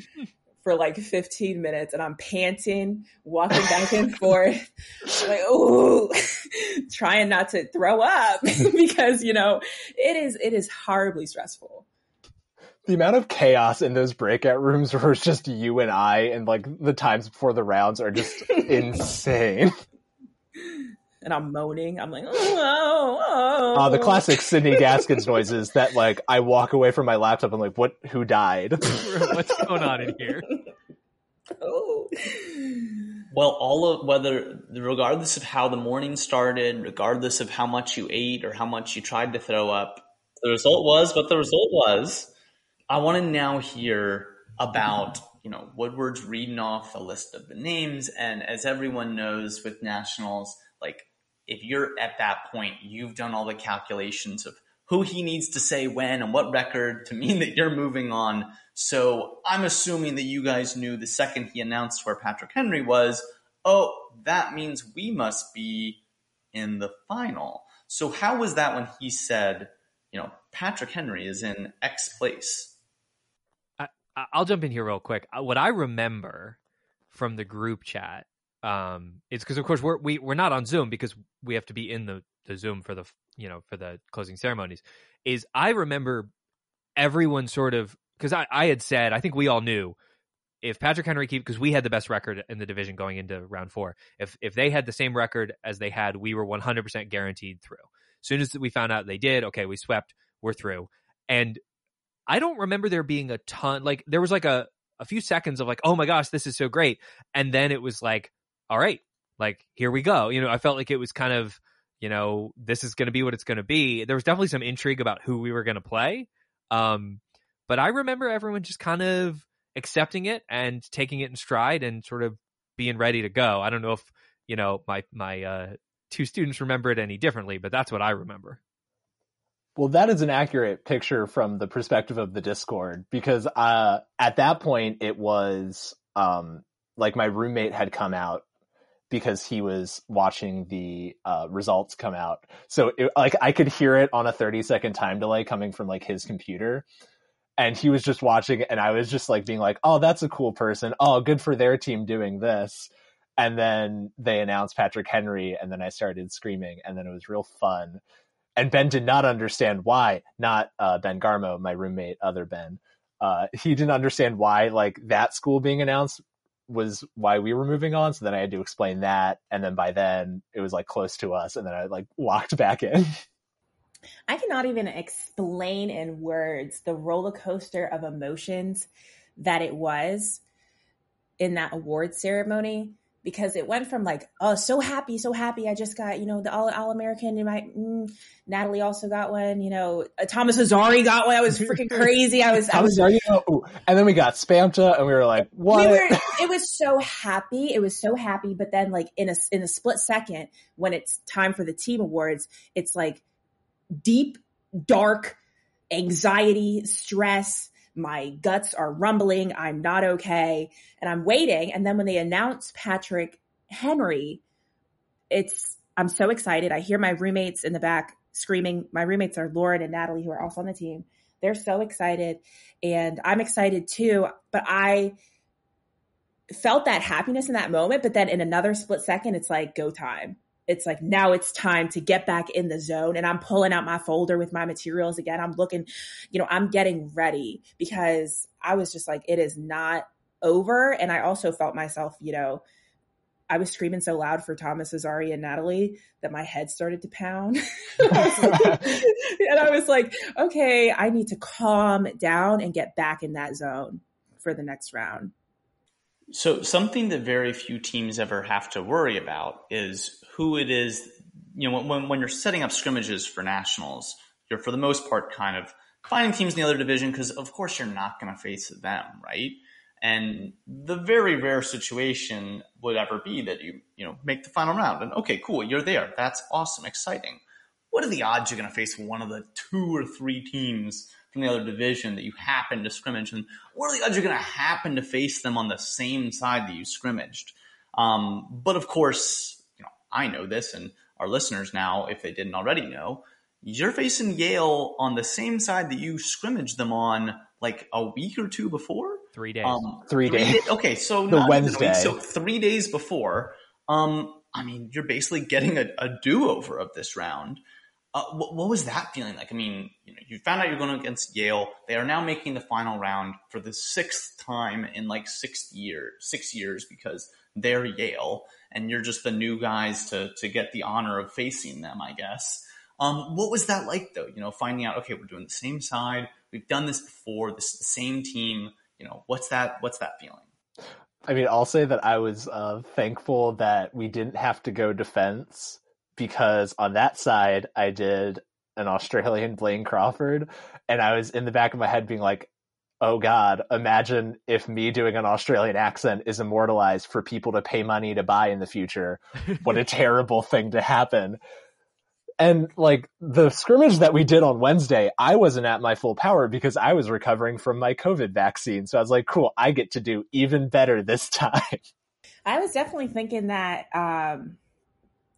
S3: for like 15 minutes and I'm panting, walking back and forth, like, ooh, trying not to throw up because, you know, it is, it is horribly stressful
S4: the amount of chaos in those breakout rooms where it's just you and I and like the times before the rounds are just insane.
S3: And I'm moaning. I'm like, oh, oh, oh.
S4: Uh, the classic Sydney Gaskins noises that like I walk away from my laptop and like, what? Who died?
S1: What's going on in here?
S2: Oh. Well, all of whether, regardless of how the morning started, regardless of how much you ate or how much you tried to throw up, the result was what the result was. I want to now hear about you know Woodward's reading off a list of the names, and as everyone knows with nationals, like if you're at that point, you've done all the calculations of who he needs to say when and what record to mean that you're moving on. So I'm assuming that you guys knew the second he announced where Patrick Henry was, oh, that means we must be in the final. So how was that when he said, you know, Patrick Henry is in X place?
S1: I'll jump in here real quick. Uh, what I remember from the group chat um, it's because of course we're we, we're not on Zoom because we have to be in the the Zoom for the you know for the closing ceremonies. Is I remember everyone sort of because I I had said I think we all knew if Patrick Henry keep because we had the best record in the division going into round four. If if they had the same record as they had, we were 100% guaranteed through. As soon as we found out they did, okay, we swept, we're through. And I don't remember there being a ton like there was like a a few seconds of like, oh my gosh, this is so great, and then it was like, all right, like here we go. You know, I felt like it was kind of, you know, this is going to be what it's going to be. There was definitely some intrigue about who we were going to play. Um, but I remember everyone just kind of accepting it and taking it in stride and sort of being ready to go. I don't know if, you know, my, my, uh, two students remember it any differently, but that's what I remember.
S4: Well, that is an accurate picture from the perspective of the Discord because uh, at that point it was um, like my roommate had come out because he was watching the uh, results come out. So it, like I could hear it on a 30 second time delay coming from like his computer. And he was just watching and I was just like being like, "Oh, that's a cool person. Oh, good for their team doing this." And then they announced Patrick Henry and then I started screaming and then it was real fun. And Ben did not understand why, not uh, Ben Garmo, my roommate, other Ben. Uh, he didn't understand why like that school being announced was why we were moving on. So then I had to explain that. And then by then it was like close to us. And then I like walked back in.
S3: I cannot even explain in words the roller coaster of emotions that it was in that award ceremony because it went from like, oh, so happy, so happy. I just got, you know, the all, all American in my, mm, Natalie also got one, you know, uh, Thomas Azari got one. I was freaking crazy. I was, I was,
S4: and then we got Spamta and we were like, what? We were,
S3: it was so happy. It was so happy. But then like in a, in a split second, when it's time for the team awards, it's like deep, dark anxiety, stress, my guts are rumbling. I'm not okay. And I'm waiting. And then when they announce Patrick Henry, it's, I'm so excited. I hear my roommates in the back screaming. My roommates are Lauren and Natalie, who are also on the team. They're so excited. And I'm excited too. But I, felt that happiness in that moment, but then in another split second, it's like go time it's like now it's time to get back in the zone and I'm pulling out my folder with my materials again. I'm looking, you know, I'm getting ready because I was just like, it is not over. And I also felt myself, you know, I was screaming so loud for Thomas Azzari and Natalie that my head started to pound. and I was like, okay, I need to calm down and get back in that zone for the next round.
S2: So something that very few teams ever have to worry about is who it is. You know, when when you're setting up scrimmages for nationals, you're for the most part kind of finding teams in the other division because of course you're not going to face them, right? And the very rare situation would ever be that you you know make the final round and okay, cool, you're there. That's awesome, exciting. What are the odds you're going to face one of the two or three teams from the other division that you happen to scrimmage, and what are the odds you're going to happen to face them on the same side that you scrimmaged? Um, but of course, you know, I know this, and our listeners now, if they didn't already know, you're facing Yale on the same side that you scrimmaged them on like a week or two before.
S1: Three days.
S4: Um, three, three days. Day,
S2: okay, so
S4: the Wednesday.
S2: so three days before. Um, I mean, you're basically getting a, a do over of this round. Uh, what, what, was that feeling like? I mean, you know, you found out you're going against Yale. They are now making the final round for the sixth time in like six years, six years because they're Yale, and you're just the new guys to to get the honor of facing them, I guess. Um, what was that like though? You know, finding out, okay, we're doing the same side. We've done this before. This is the same team. You know, what's that? What's that feeling?
S4: I mean, I'll say that I was uh, thankful that we didn't have to go defense because on that side I did an Australian Blaine Crawford, and I was in the back of my head being like, oh God, imagine if me doing an Australian accent is immortalized for people to pay money to buy in the future. What a terrible thing to happen. And like the scrimmage that we did on Wednesday, I wasn't at my full power because I was recovering from my COVID vaccine. So I was like, cool, I get to do even better this time.
S3: I was definitely thinking that um,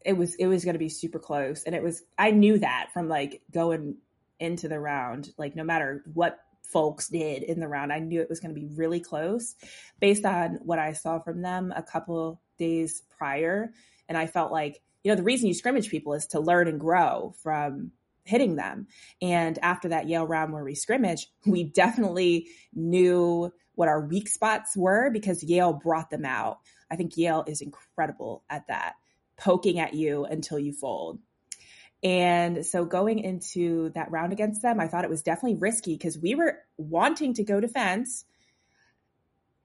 S3: it was it was going to be super close, and it was. I knew that from like going into the round, like no matter what folks did in the round, I knew it was going to be really close, based on what I saw from them a couple days prior, and I felt like you know the reason you scrimmage people is to learn and grow from hitting them. And after that Yale round where we scrimmage, we definitely knew what our weak spots were because Yale brought them out. I think Yale is incredible at that, poking at you until you fold. And so going into that round against them, I thought it was definitely risky because we were wanting to go defense.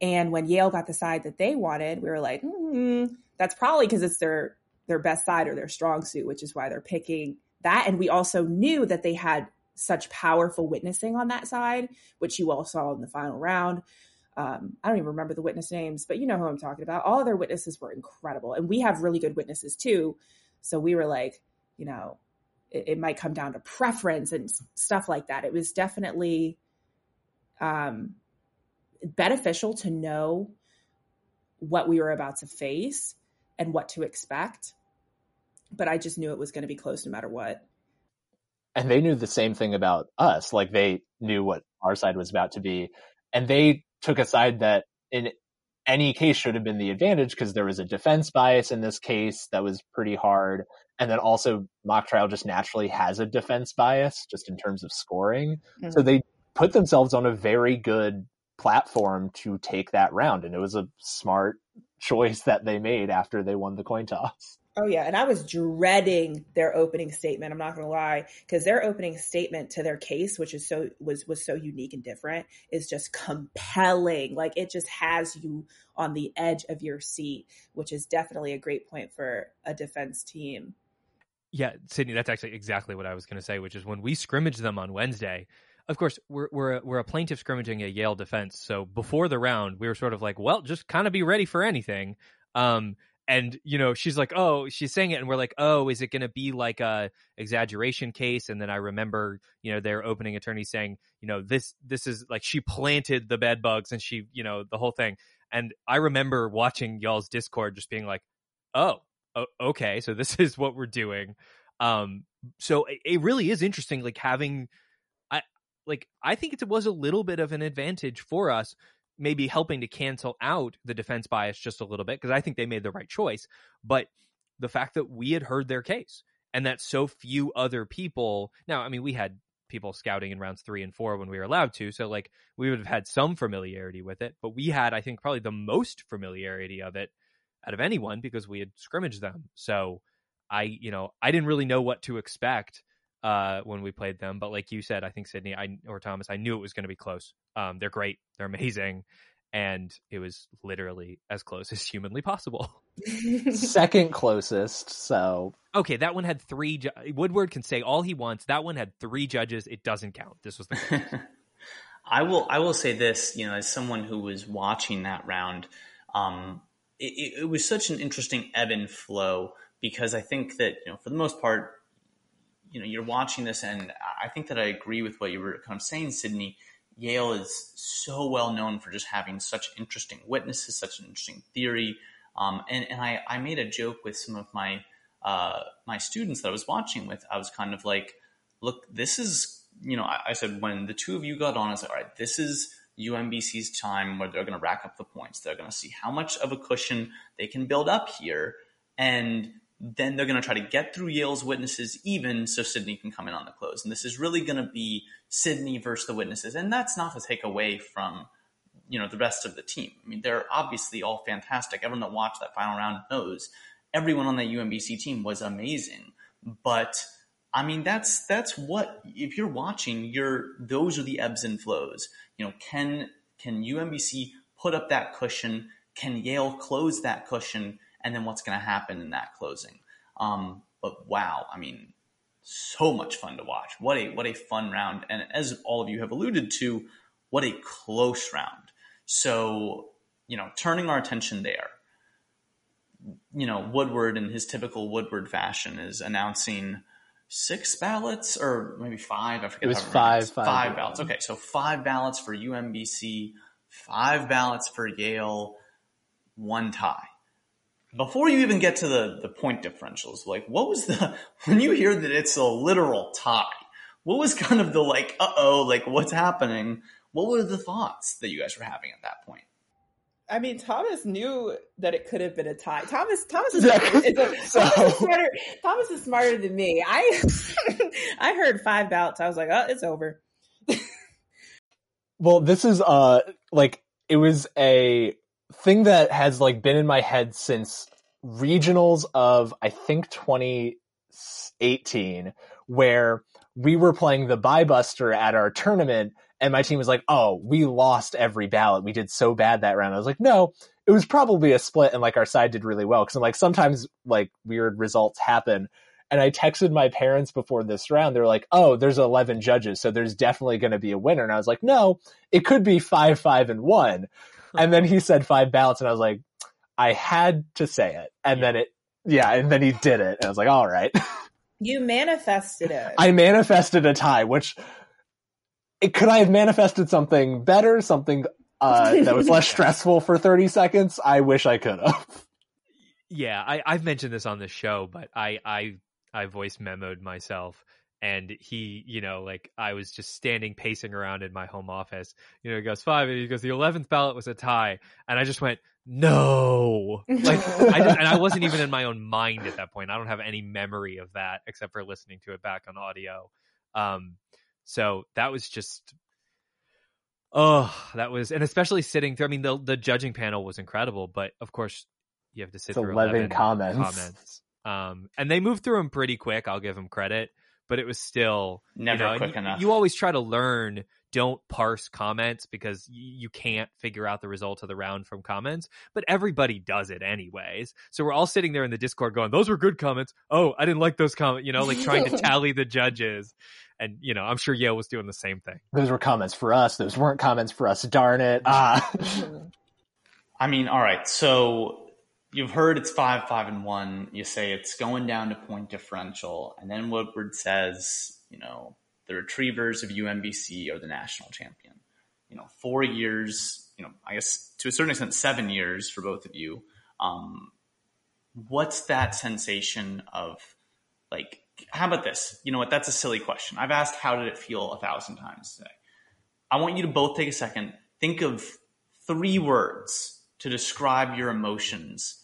S3: And when Yale got the side that they wanted, we were like, mm, that's probably because it's their their best side or their strong suit, which is why they're picking that. And we also knew that they had such powerful witnessing on that side, which you all saw in the final round um, I don't even remember the witness names, but you know who I'm talking about. All their witnesses were incredible, and we have really good witnesses too. So we were like, you know, it, it might come down to preference and stuff like that. It was definitely um, beneficial to know what we were about to face and what to expect. But I just knew it was going to be close no matter what.
S4: And they knew the same thing about us. Like they knew what our side was about to be. And they took a side that in any case should have been the advantage because there was a defense bias in this case that was pretty hard. And then also mock trial just naturally has a defense bias just in terms of scoring. Mm-hmm. So they put themselves on a very good platform to take that round. And it was a smart choice that they made after they won the coin toss.
S3: Oh yeah, and I was dreading their opening statement. I'm not going to lie, because their opening statement to their case, which is so was was so unique and different, is just compelling. Like it just has you on the edge of your seat, which is definitely a great point for a defense team.
S1: Yeah, Sydney, that's actually exactly what I was going to say, which is when we scrimmaged them on Wednesday. Of course, we're we're a, we're a plaintiff scrimmaging a Yale defense, so before the round, we were sort of like, well, just kind of be ready for anything. Um, and you know she's like oh she's saying it and we're like oh is it going to be like a exaggeration case? And then i remember you know their opening attorney saying you know this this is like she planted the bed bugs and she you know the whole thing. And i remember watching y'all's discord just being like oh okay so this is what we're doing. Um so it, it really is interesting like having i like i think it was a little bit of an advantage for us maybe helping to cancel out the defense bias just a little bit because I think they made the right choice. But the fact that we had heard their case and that so few other people now, I mean, we had people scouting in rounds three and four when we were allowed to. So like we would have had some familiarity with it, but we had, I think, probably the most familiarity of it out of anyone because we had scrimmaged them. So I, you know, I didn't really know what to expect uh, when we played them. But like you said, I think Sydney I, or Thomas, I knew it was going to be close. Um, they're great. They're amazing. And it was literally as close as humanly possible.
S4: Second closest. So
S1: okay, that one had three. Ju- Woodward can say all he wants. That one had three judges. It doesn't count. This was the.
S2: I will. I will say this. You know, as someone who was watching that round, um, it, it was such an interesting ebb and flow because I think that you know, for the most part, you know, you're watching this, and I think that I agree with what you were kind of saying, Sydney. Yale is so well known for just having such interesting witnesses, such an interesting theory. Um, and and I, I made a joke with some of my uh, my students that I was watching with. I was kind of like, look, this is, you know, I, I said, when the two of you got on, I said, all right, this is UMBC's time where they're going to rack up the points. They're going to see how much of a cushion they can build up here. And then they're going to try to get through Yale's witnesses even so Sydney can come in on the close. And this is really going to be Sydney versus the witnesses. And that's not to take away from, you know, the rest of the team. I mean, they're obviously all fantastic. Everyone that watched that final round knows everyone on that UMBC team was amazing. But I mean, that's, that's what, if you're watching, you're, those are the ebbs and flows. You know, can, can UMBC put up that cushion? Can Yale close that cushion? And then what's going to happen in that closing. Um, but wow, I mean, so much fun to watch. What a what a fun round! And as all of you have alluded to, what a close round. So, you know, turning our attention there, you know, Woodward in his typical Woodward fashion is announcing six ballots or maybe five. I forget.
S4: It was five,
S2: five, five ballots. Okay, so five ballots for UMBC, five ballots for Yale, one tie. Before you even get to the the point differentials, like what was the when you hear that it's a literal tie? What was kind of the like, uh oh, like what's happening? What were the thoughts that you guys were having at that point?
S3: I mean, Thomas knew that it could have been a tie. Thomas, Thomas is, is a, so, Thomas, is smarter, Thomas is smarter than me. I, I heard five bouts. I was like, oh, it's over.
S4: well, this is uh like it was a thing that has like been in my head since regionals of I think 2018, where we were playing the Bye Buster at our tournament and my team was like, "Oh, we lost every ballot. We did so bad that round." I was like, "No, it was probably a split, and like our side did really well." Because I'm like, sometimes like weird results happen. And I texted my parents before this round. They're like, "Oh, there's 11 judges, so there's definitely going to be a winner." And I was like, "No, it could be five, five, and one." And then he said five ballots, and I was like, "I had to say it." And yeah. then it, yeah, and then he did it, and I was like, "All right."
S3: You manifested it.
S4: I manifested a tie, which it, could I have manifested something better, something uh, that was less stressful for 30 seconds? I wish I could have.
S1: Yeah, I, I've mentioned this on the show, but I, I, I voice memoed myself and he, you know, like I was just standing pacing around in my home office. You know, he goes five, and he goes the eleventh ballot was a tie, and I just went no, like I just, and I wasn't even in my own mind at that point. I don't have any memory of that except for listening to it back on audio. Um, so that was just, oh, that was, and especially sitting through. I mean, the the judging panel was incredible, but of course, you have to sit it's through 11, 11 comments. comments. Um, and they moved through them pretty quick. I'll give them credit, but it was still
S2: never
S1: you know,
S2: quick
S1: you,
S2: enough.
S1: You always try to learn. Don't parse comments because you can't figure out the result of the round from comments, but everybody does it anyways. So we're all sitting there in the Discord going, "Those were good comments." Oh, I didn't like those comments. You know, like trying to tally the judges and you know, I'm sure Yale was doing the same thing.
S4: Those were comments for us. Those weren't comments for us. Darn it. Ah.
S2: I mean, all right. So you've heard it's five, five, and one. You say it's going down to point differential, and then Woodward says, you know, the Retrievers of UMBC are the national champion. You know, four years. You know, I guess to a certain extent, seven years for both of you. Um, what's that sensation of like how about this? You know what? That's a silly question. I've asked how did it feel a thousand times today. I want you to both take a second, think of three words to describe your emotions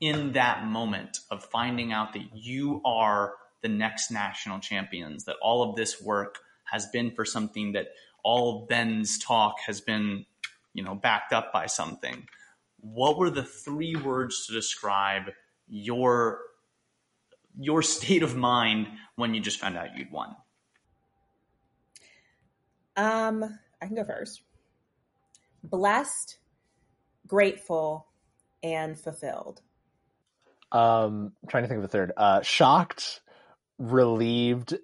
S2: in that moment of finding out that you are the next national champions, that all of this work has been for something that all Ben's talk has been, you know, backed up by something. What were the three words to describe your your state of mind when you just found out you'd won?
S3: Um, I can go first. Blessed, grateful, and fulfilled.
S4: Um, trying to think of a third. Uh, shocked, relieved,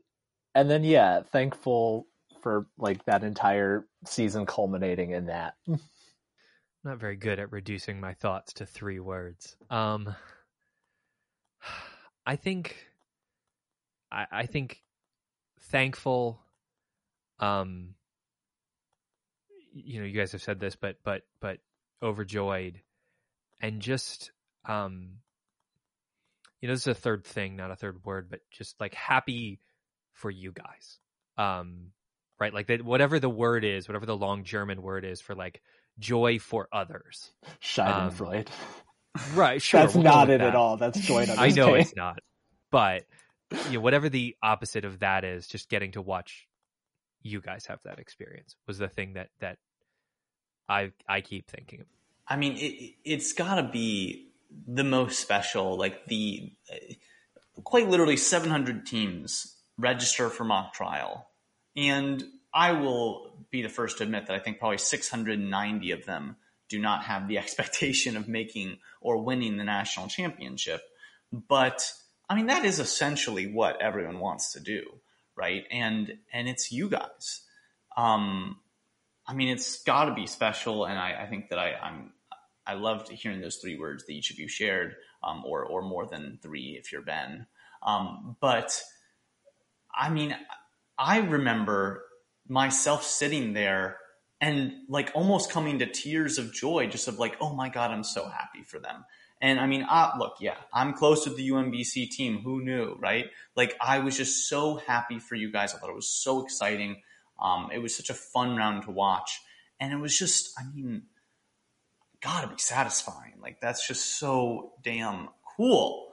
S4: and then yeah, thankful for like that entire season culminating in that.
S1: Not very good at reducing my thoughts to three words. Um, I think I, I think thankful um you know you guys have said this but but but overjoyed and just um you know this is a third thing not a third word but just like happy for you guys um right like that whatever the word is whatever the long german word is for like joy for others
S4: schadenfreude um,
S1: Right, sure.
S4: That's we'll not it that. at all. That's joy.
S1: I know it's not, but you know, whatever the opposite of that is, just getting to watch you guys have that experience was the thing that that I I keep thinking. Of.
S2: I mean, it, it's got to be the most special. Like the quite literally 700 teams register for mock trial, and I will be the first to admit that I think probably 690 of them do not have the expectation of making or winning the national championship. But I mean, that is essentially what everyone wants to do, right? And and it's you guys. Um, I mean, it's got to be special, and I, I think that I, I'm I loved hearing those three words that each of you shared, um, or or more than three if you're Ben. Um, but I mean, I remember myself sitting there and like almost coming to tears of joy, just of like, oh my god, I'm so happy for them. And I mean, uh, look, yeah, I'm close to the UMBC team. Who knew, right? Like, I was just so happy for you guys. I thought it was so exciting. Um, it was such a fun round to watch. And it was just, I mean, gotta be satisfying. Like, that's just so damn cool.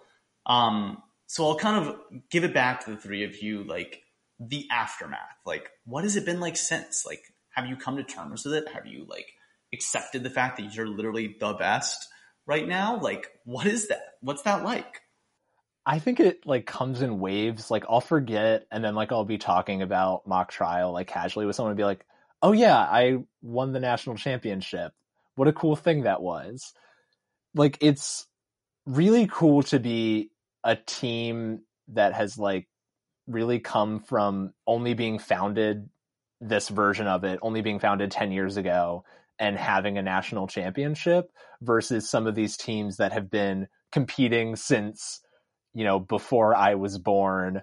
S2: Um, so I'll kind of give it back to the three of you, like, the aftermath. Like, what has it been like since? Like, have you come to terms with it? Have you, like, accepted the fact that you're literally the best? right now? Like, what is that? What's that like?
S4: I think it like comes in waves. Like I'll forget, and then like I'll be talking about mock trial like casually with someone and be like, "Oh yeah, I won the national championship. What a cool thing that was!" Like it's really cool to be a team that has like really come from only being founded this version of it only being founded 10 years ago and having a national championship versus some of these teams that have been competing since you know before I was born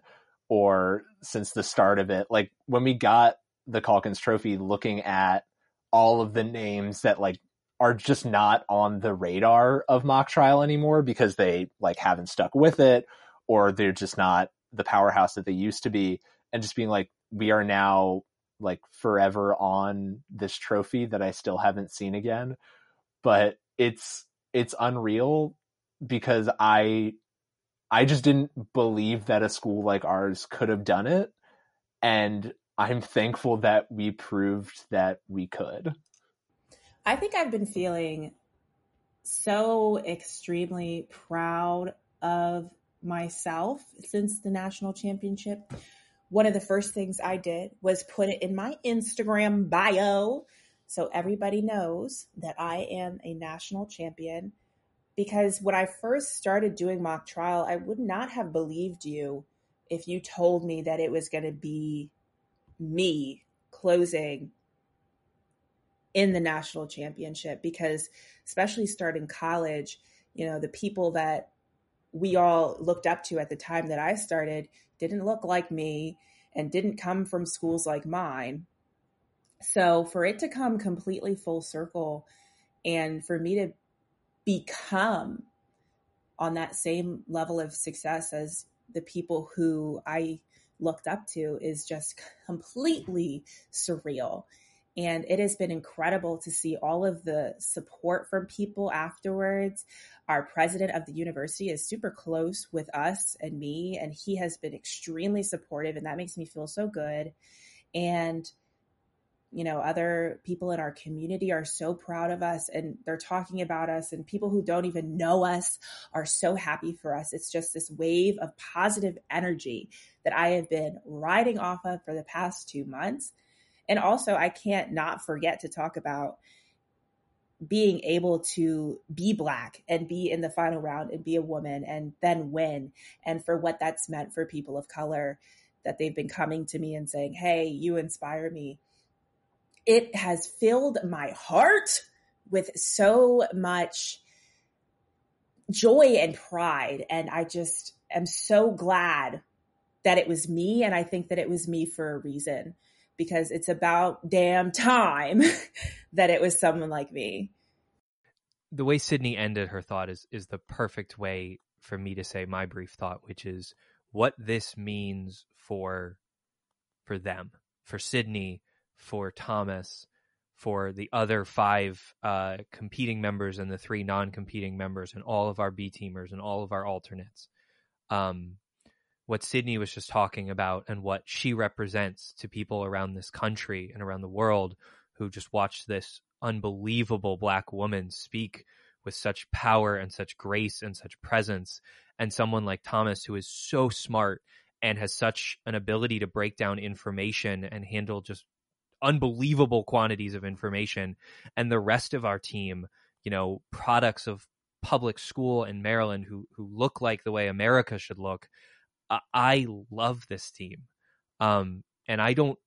S4: or since the start of it like when we got the Calkins trophy looking at all of the names that like are just not on the radar of mock trial anymore because they like haven't stuck with it or they're just not the powerhouse that they used to be and just being like we are now like forever on this trophy that I still haven't seen again. But it's it's unreal because I I just didn't believe that a school like ours could have done it. And I'm thankful that we proved that we could.
S3: I think I've been feeling so extremely proud of myself since the national championship one of the first things I did was put it in my Instagram bio so everybody knows that I am a national champion. Because when I first started doing mock trial, I would not have believed you if you told me that it was going to be me closing in the national championship. Because, especially starting college, you know, the people that we all looked up to at the time that I started didn't look like me and didn't come from schools like mine. So for it to come completely full circle and for me to become on that same level of success as the people who I looked up to is just completely surreal. And it has been incredible to see all of the support from people afterwards. Our president of the university is super close with us and me, and he has been extremely supportive, and that makes me feel so good. And you know, other people in our community are so proud of us and they're talking about us, and people who don't even know us are so happy for us. It's just this wave of positive energy that I have been riding off of for the past two months and also, I can't not forget to talk about being able to be black and be in the final round and be a woman and then win. And for what that's meant for people of color that they've been coming to me and saying hey you inspire me. It has filled my heart with so much joy and pride. And i just am so glad that it was me. And i think that it was me for a reason because it's about damn time that it was someone like me.
S1: The way Sydney ended her thought is is the perfect way for me to say my brief thought, which is what this means for for them, for Sydney, for Thomas, for the other five uh, competing members and the three non-competing members, and all of our B teamers and all of our alternates. Um, what Sydney was just talking about and what she represents to people around this country and around the world who just watch this unbelievable black woman speak with such power and such grace and such presence. And someone like Thomas who is so smart and has such an ability to break down information and handle just unbelievable quantities of information. And the rest of our team you know products of public school in Maryland who who look like the way America should look I love this team. Um, and I don't,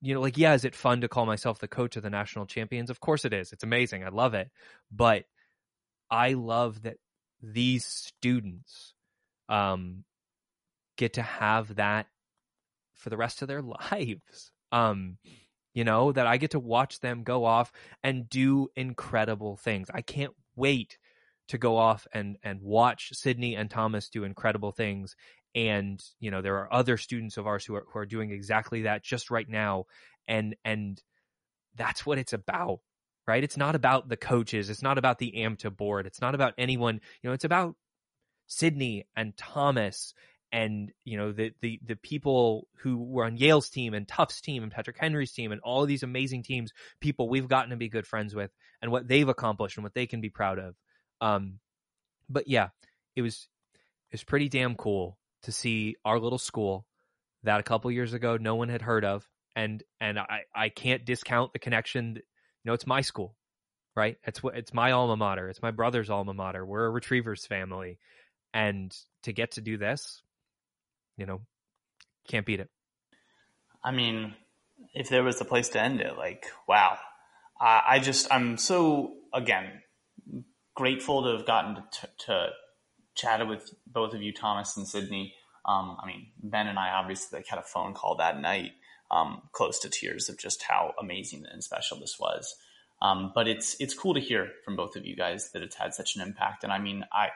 S1: you know, like, yeah, is it fun to call myself the coach of the national champions? Of course it is. It's amazing. I love it. But I love that these students um, get to have that for the rest of their lives. Um, you know, that I get to watch them go off and do incredible things. I can't wait to go off and and watch Sydney and Thomas do incredible things. And you know, there are other students of ours who are who are doing exactly that just right now. And and that's what it's about, right? It's not about the coaches. It's not about the AMTA board. It's not about anyone. You know, it's about Sydney and Thomas and you know the the the people who were on Yale's team and Tufts team and Patrick Henry's team and all of these amazing teams, people we've gotten to be good friends with, and what they've accomplished and what they can be proud of. Um, but yeah, it was it was pretty damn cool to see our little school that a couple years ago no one had heard of, and and I I can't discount the connection. That, you know, it's my school, right? It's what it's my alma mater. It's my brother's alma mater. We're a Retrievers family, and to get to do this you know, can't beat it.
S2: I mean, if there was a place to end it, like, wow. I just, I'm so, again, grateful to have gotten to, to chat with both of you, Thomas and Sydney. Um, I mean, Ben and I obviously like, had a phone call that night, um, close to tears of just how amazing and special this was. Um, but it's it's cool to hear from both of you guys that it's had such an impact. And I mean, I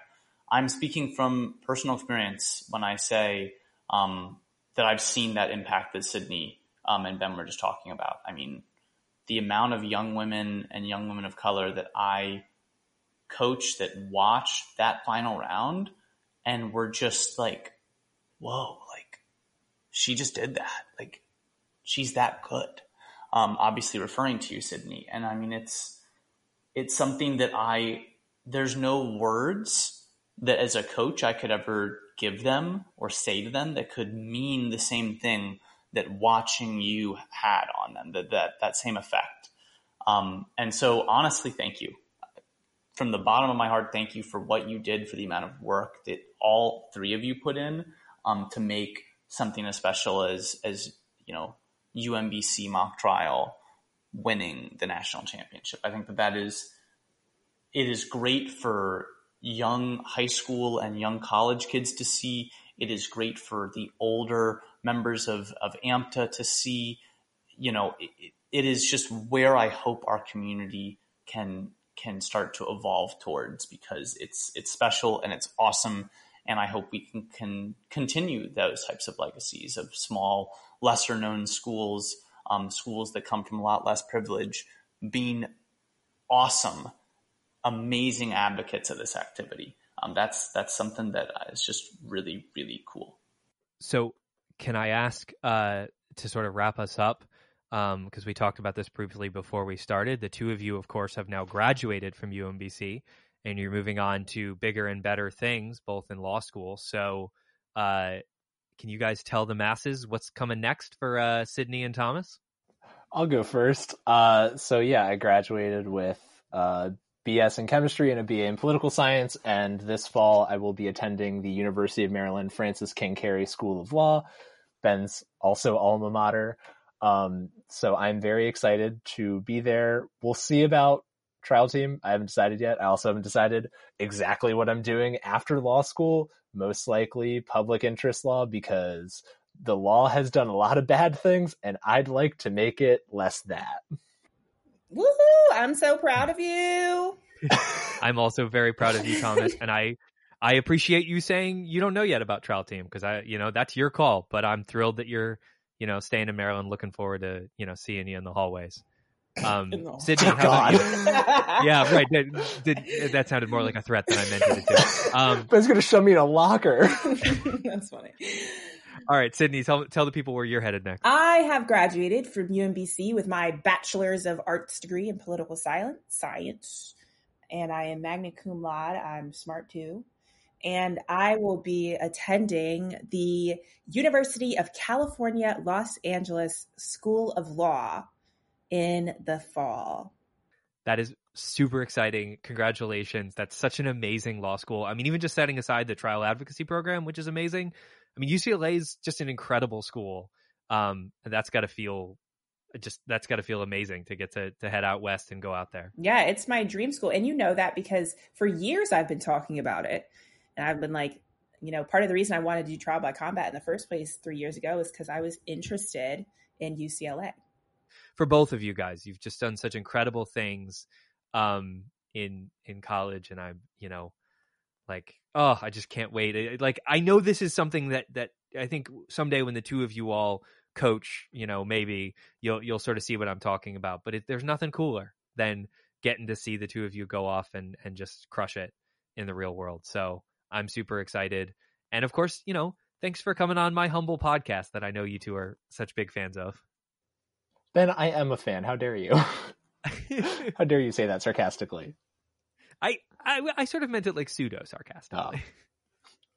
S2: I'm speaking from personal experience when I say um, that I've seen that impact that Sydney um, and Ben were just talking about. I mean, the amount of young women and young women of color that I coach that watched that final round and were just like, whoa, like she just did that. Like she's that good. Um, obviously referring to you, Sydney. And I mean, it's, it's something that I, there's no words that as a coach I could ever give them or say to them that could mean the same thing that watching you had on them, that that, that same effect. Um, and so honestly, thank you. From the bottom of my heart, thank you for what you did for the amount of work that all three of you put in um, to make something as special as as you know UMBC mock trial winning the national championship. I think that that is it is great for young high school and young college kids to see. It is great for the older members of, of AMTA to see. You know, it, it is just where I hope our community can can start to evolve towards because it's it's special and it's awesome and I hope we can, can continue those types of legacies of small, lesser known schools, um, schools that come from a lot less privilege, being awesome amazing advocates of this activity. Um, that's that's something that is just really really cool.
S1: So, can I ask uh, to sort of wrap us up? Because um, we talked about this briefly before we started. The two of you, of course, have now graduated from UMBC, and you're moving on to bigger and better things, both in law school. So, uh, can you guys tell the masses what's coming next for uh, Sydney and Thomas?
S4: I'll go first. Uh, so yeah, I graduated with uh, BS in chemistry and a BA in political science. And this fall, I will be attending the University of Maryland Francis King Carey School of Law. Ben's also alma mater. Um, so I'm very excited to be there. We'll see about trial team. I haven't decided yet. I also haven't decided exactly what I'm doing after law school. Most likely public interest law because the law has done a lot of bad things and I'd like to make it less that.
S3: Woohoo! I'm so proud of you.
S1: I'm also very proud of you, Thomas, and I I appreciate you saying you don't know yet about trial team because I you know that's your call, but I'm thrilled that you're you know staying in Maryland, looking forward to you know seeing you in the hallways. Um, Sydney, how about you? yeah, right. Did, did, that sounded more like a threat than I meant it to. Um,
S4: but it's going to shove me in a locker.
S3: That's funny.
S1: All right, Sydney, tell tell the people where you're headed next.
S3: I have graduated from UMBC with my bachelor's of arts degree in political science, science, and I am magna cum laude. I'm smart too, and I will be attending the University of California, Los Angeles School of Law in the fall.
S1: That is super exciting. Congratulations. That's such an amazing law school. I mean, even just setting aside the trial advocacy program, which is amazing, I mean, UCLA is just an incredible school. Um, and that's got to feel just that's got to feel amazing to get to to head out west and go out there.
S3: Yeah, it's my dream school, and you know that because for years I've been talking about it, and I've been like, you know, part of the reason I wanted to do trial by combat in the first place three years ago is because I was interested in UCLA.
S1: For both of you guys, you've just done such incredible things um, in in college, and I'm, you know, like, oh, I just can't wait. Like, I know this is something that that I think someday when the two of you all coach, you know, maybe you'll you'll sort of see what I'm talking about. But it, there's nothing cooler than getting to see the two of you go off and and just crush it in the real world. So I'm super excited. And of course, you know, thanks for coming on my humble podcast that I know you two are such big fans of.
S4: Ben, I am a fan. How dare you? How dare you say that sarcastically?
S1: I, I I sort of meant it like pseudo sarcastically. Oh.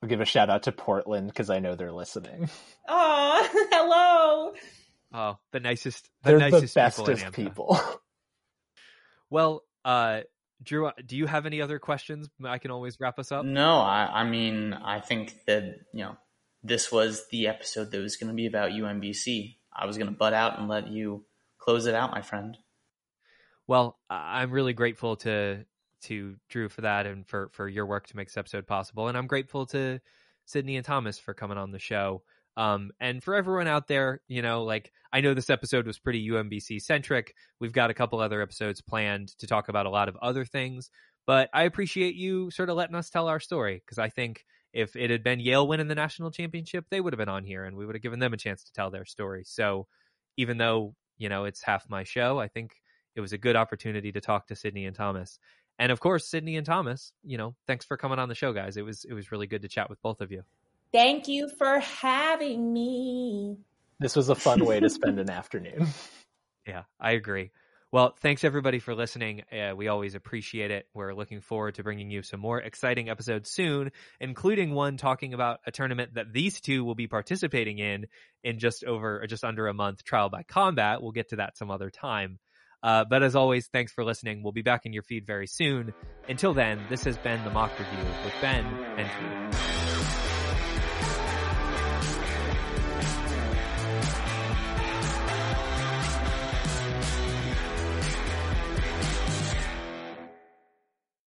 S4: I'll give a shout out to Portland because I know they're listening.
S3: Oh, hello.
S1: Oh, the nicest. The
S4: they're
S1: nicest
S4: the bestest people. people.
S1: well, uh, Drew, uh, do you have any other questions? I can always wrap us up.
S2: No, I, I mean, I think that you know, this was the episode that was going to be about UMBC. I was going to butt out and let you close it out, my friend.
S1: Well, I'm really grateful to to Drew for that and for for your work to make this episode possible. And I'm grateful to Sydney and Thomas for coming on the show. Um, and for everyone out there, you know, like I know this episode was pretty UMBC centric. We've got a couple other episodes planned to talk about a lot of other things, but I appreciate you sort of letting us tell our story because I think if it had been Yale winning the national championship, they would have been on here and we would have given them a chance to tell their story. So even though, you know, it's half my show, I think it was a good opportunity to talk to Sydney and Thomas. And of course, Sydney and Thomas, you know, thanks for coming on the show, guys. It was it was really good to chat with both of you.
S3: Thank you for having me.
S4: This was a fun way to spend an afternoon.
S1: Yeah, I agree. Well, thanks everybody for listening. Uh, we always appreciate it. We're looking forward to bringing you some more exciting episodes soon, including one talking about a tournament that these two will be participating in in just over, just under a month, Trial by Combat. We'll get to that some other time. Uh, but as always, thanks for listening. We'll be back in your feed very soon. Until then, this has been the Mock Review with Ben and Drew.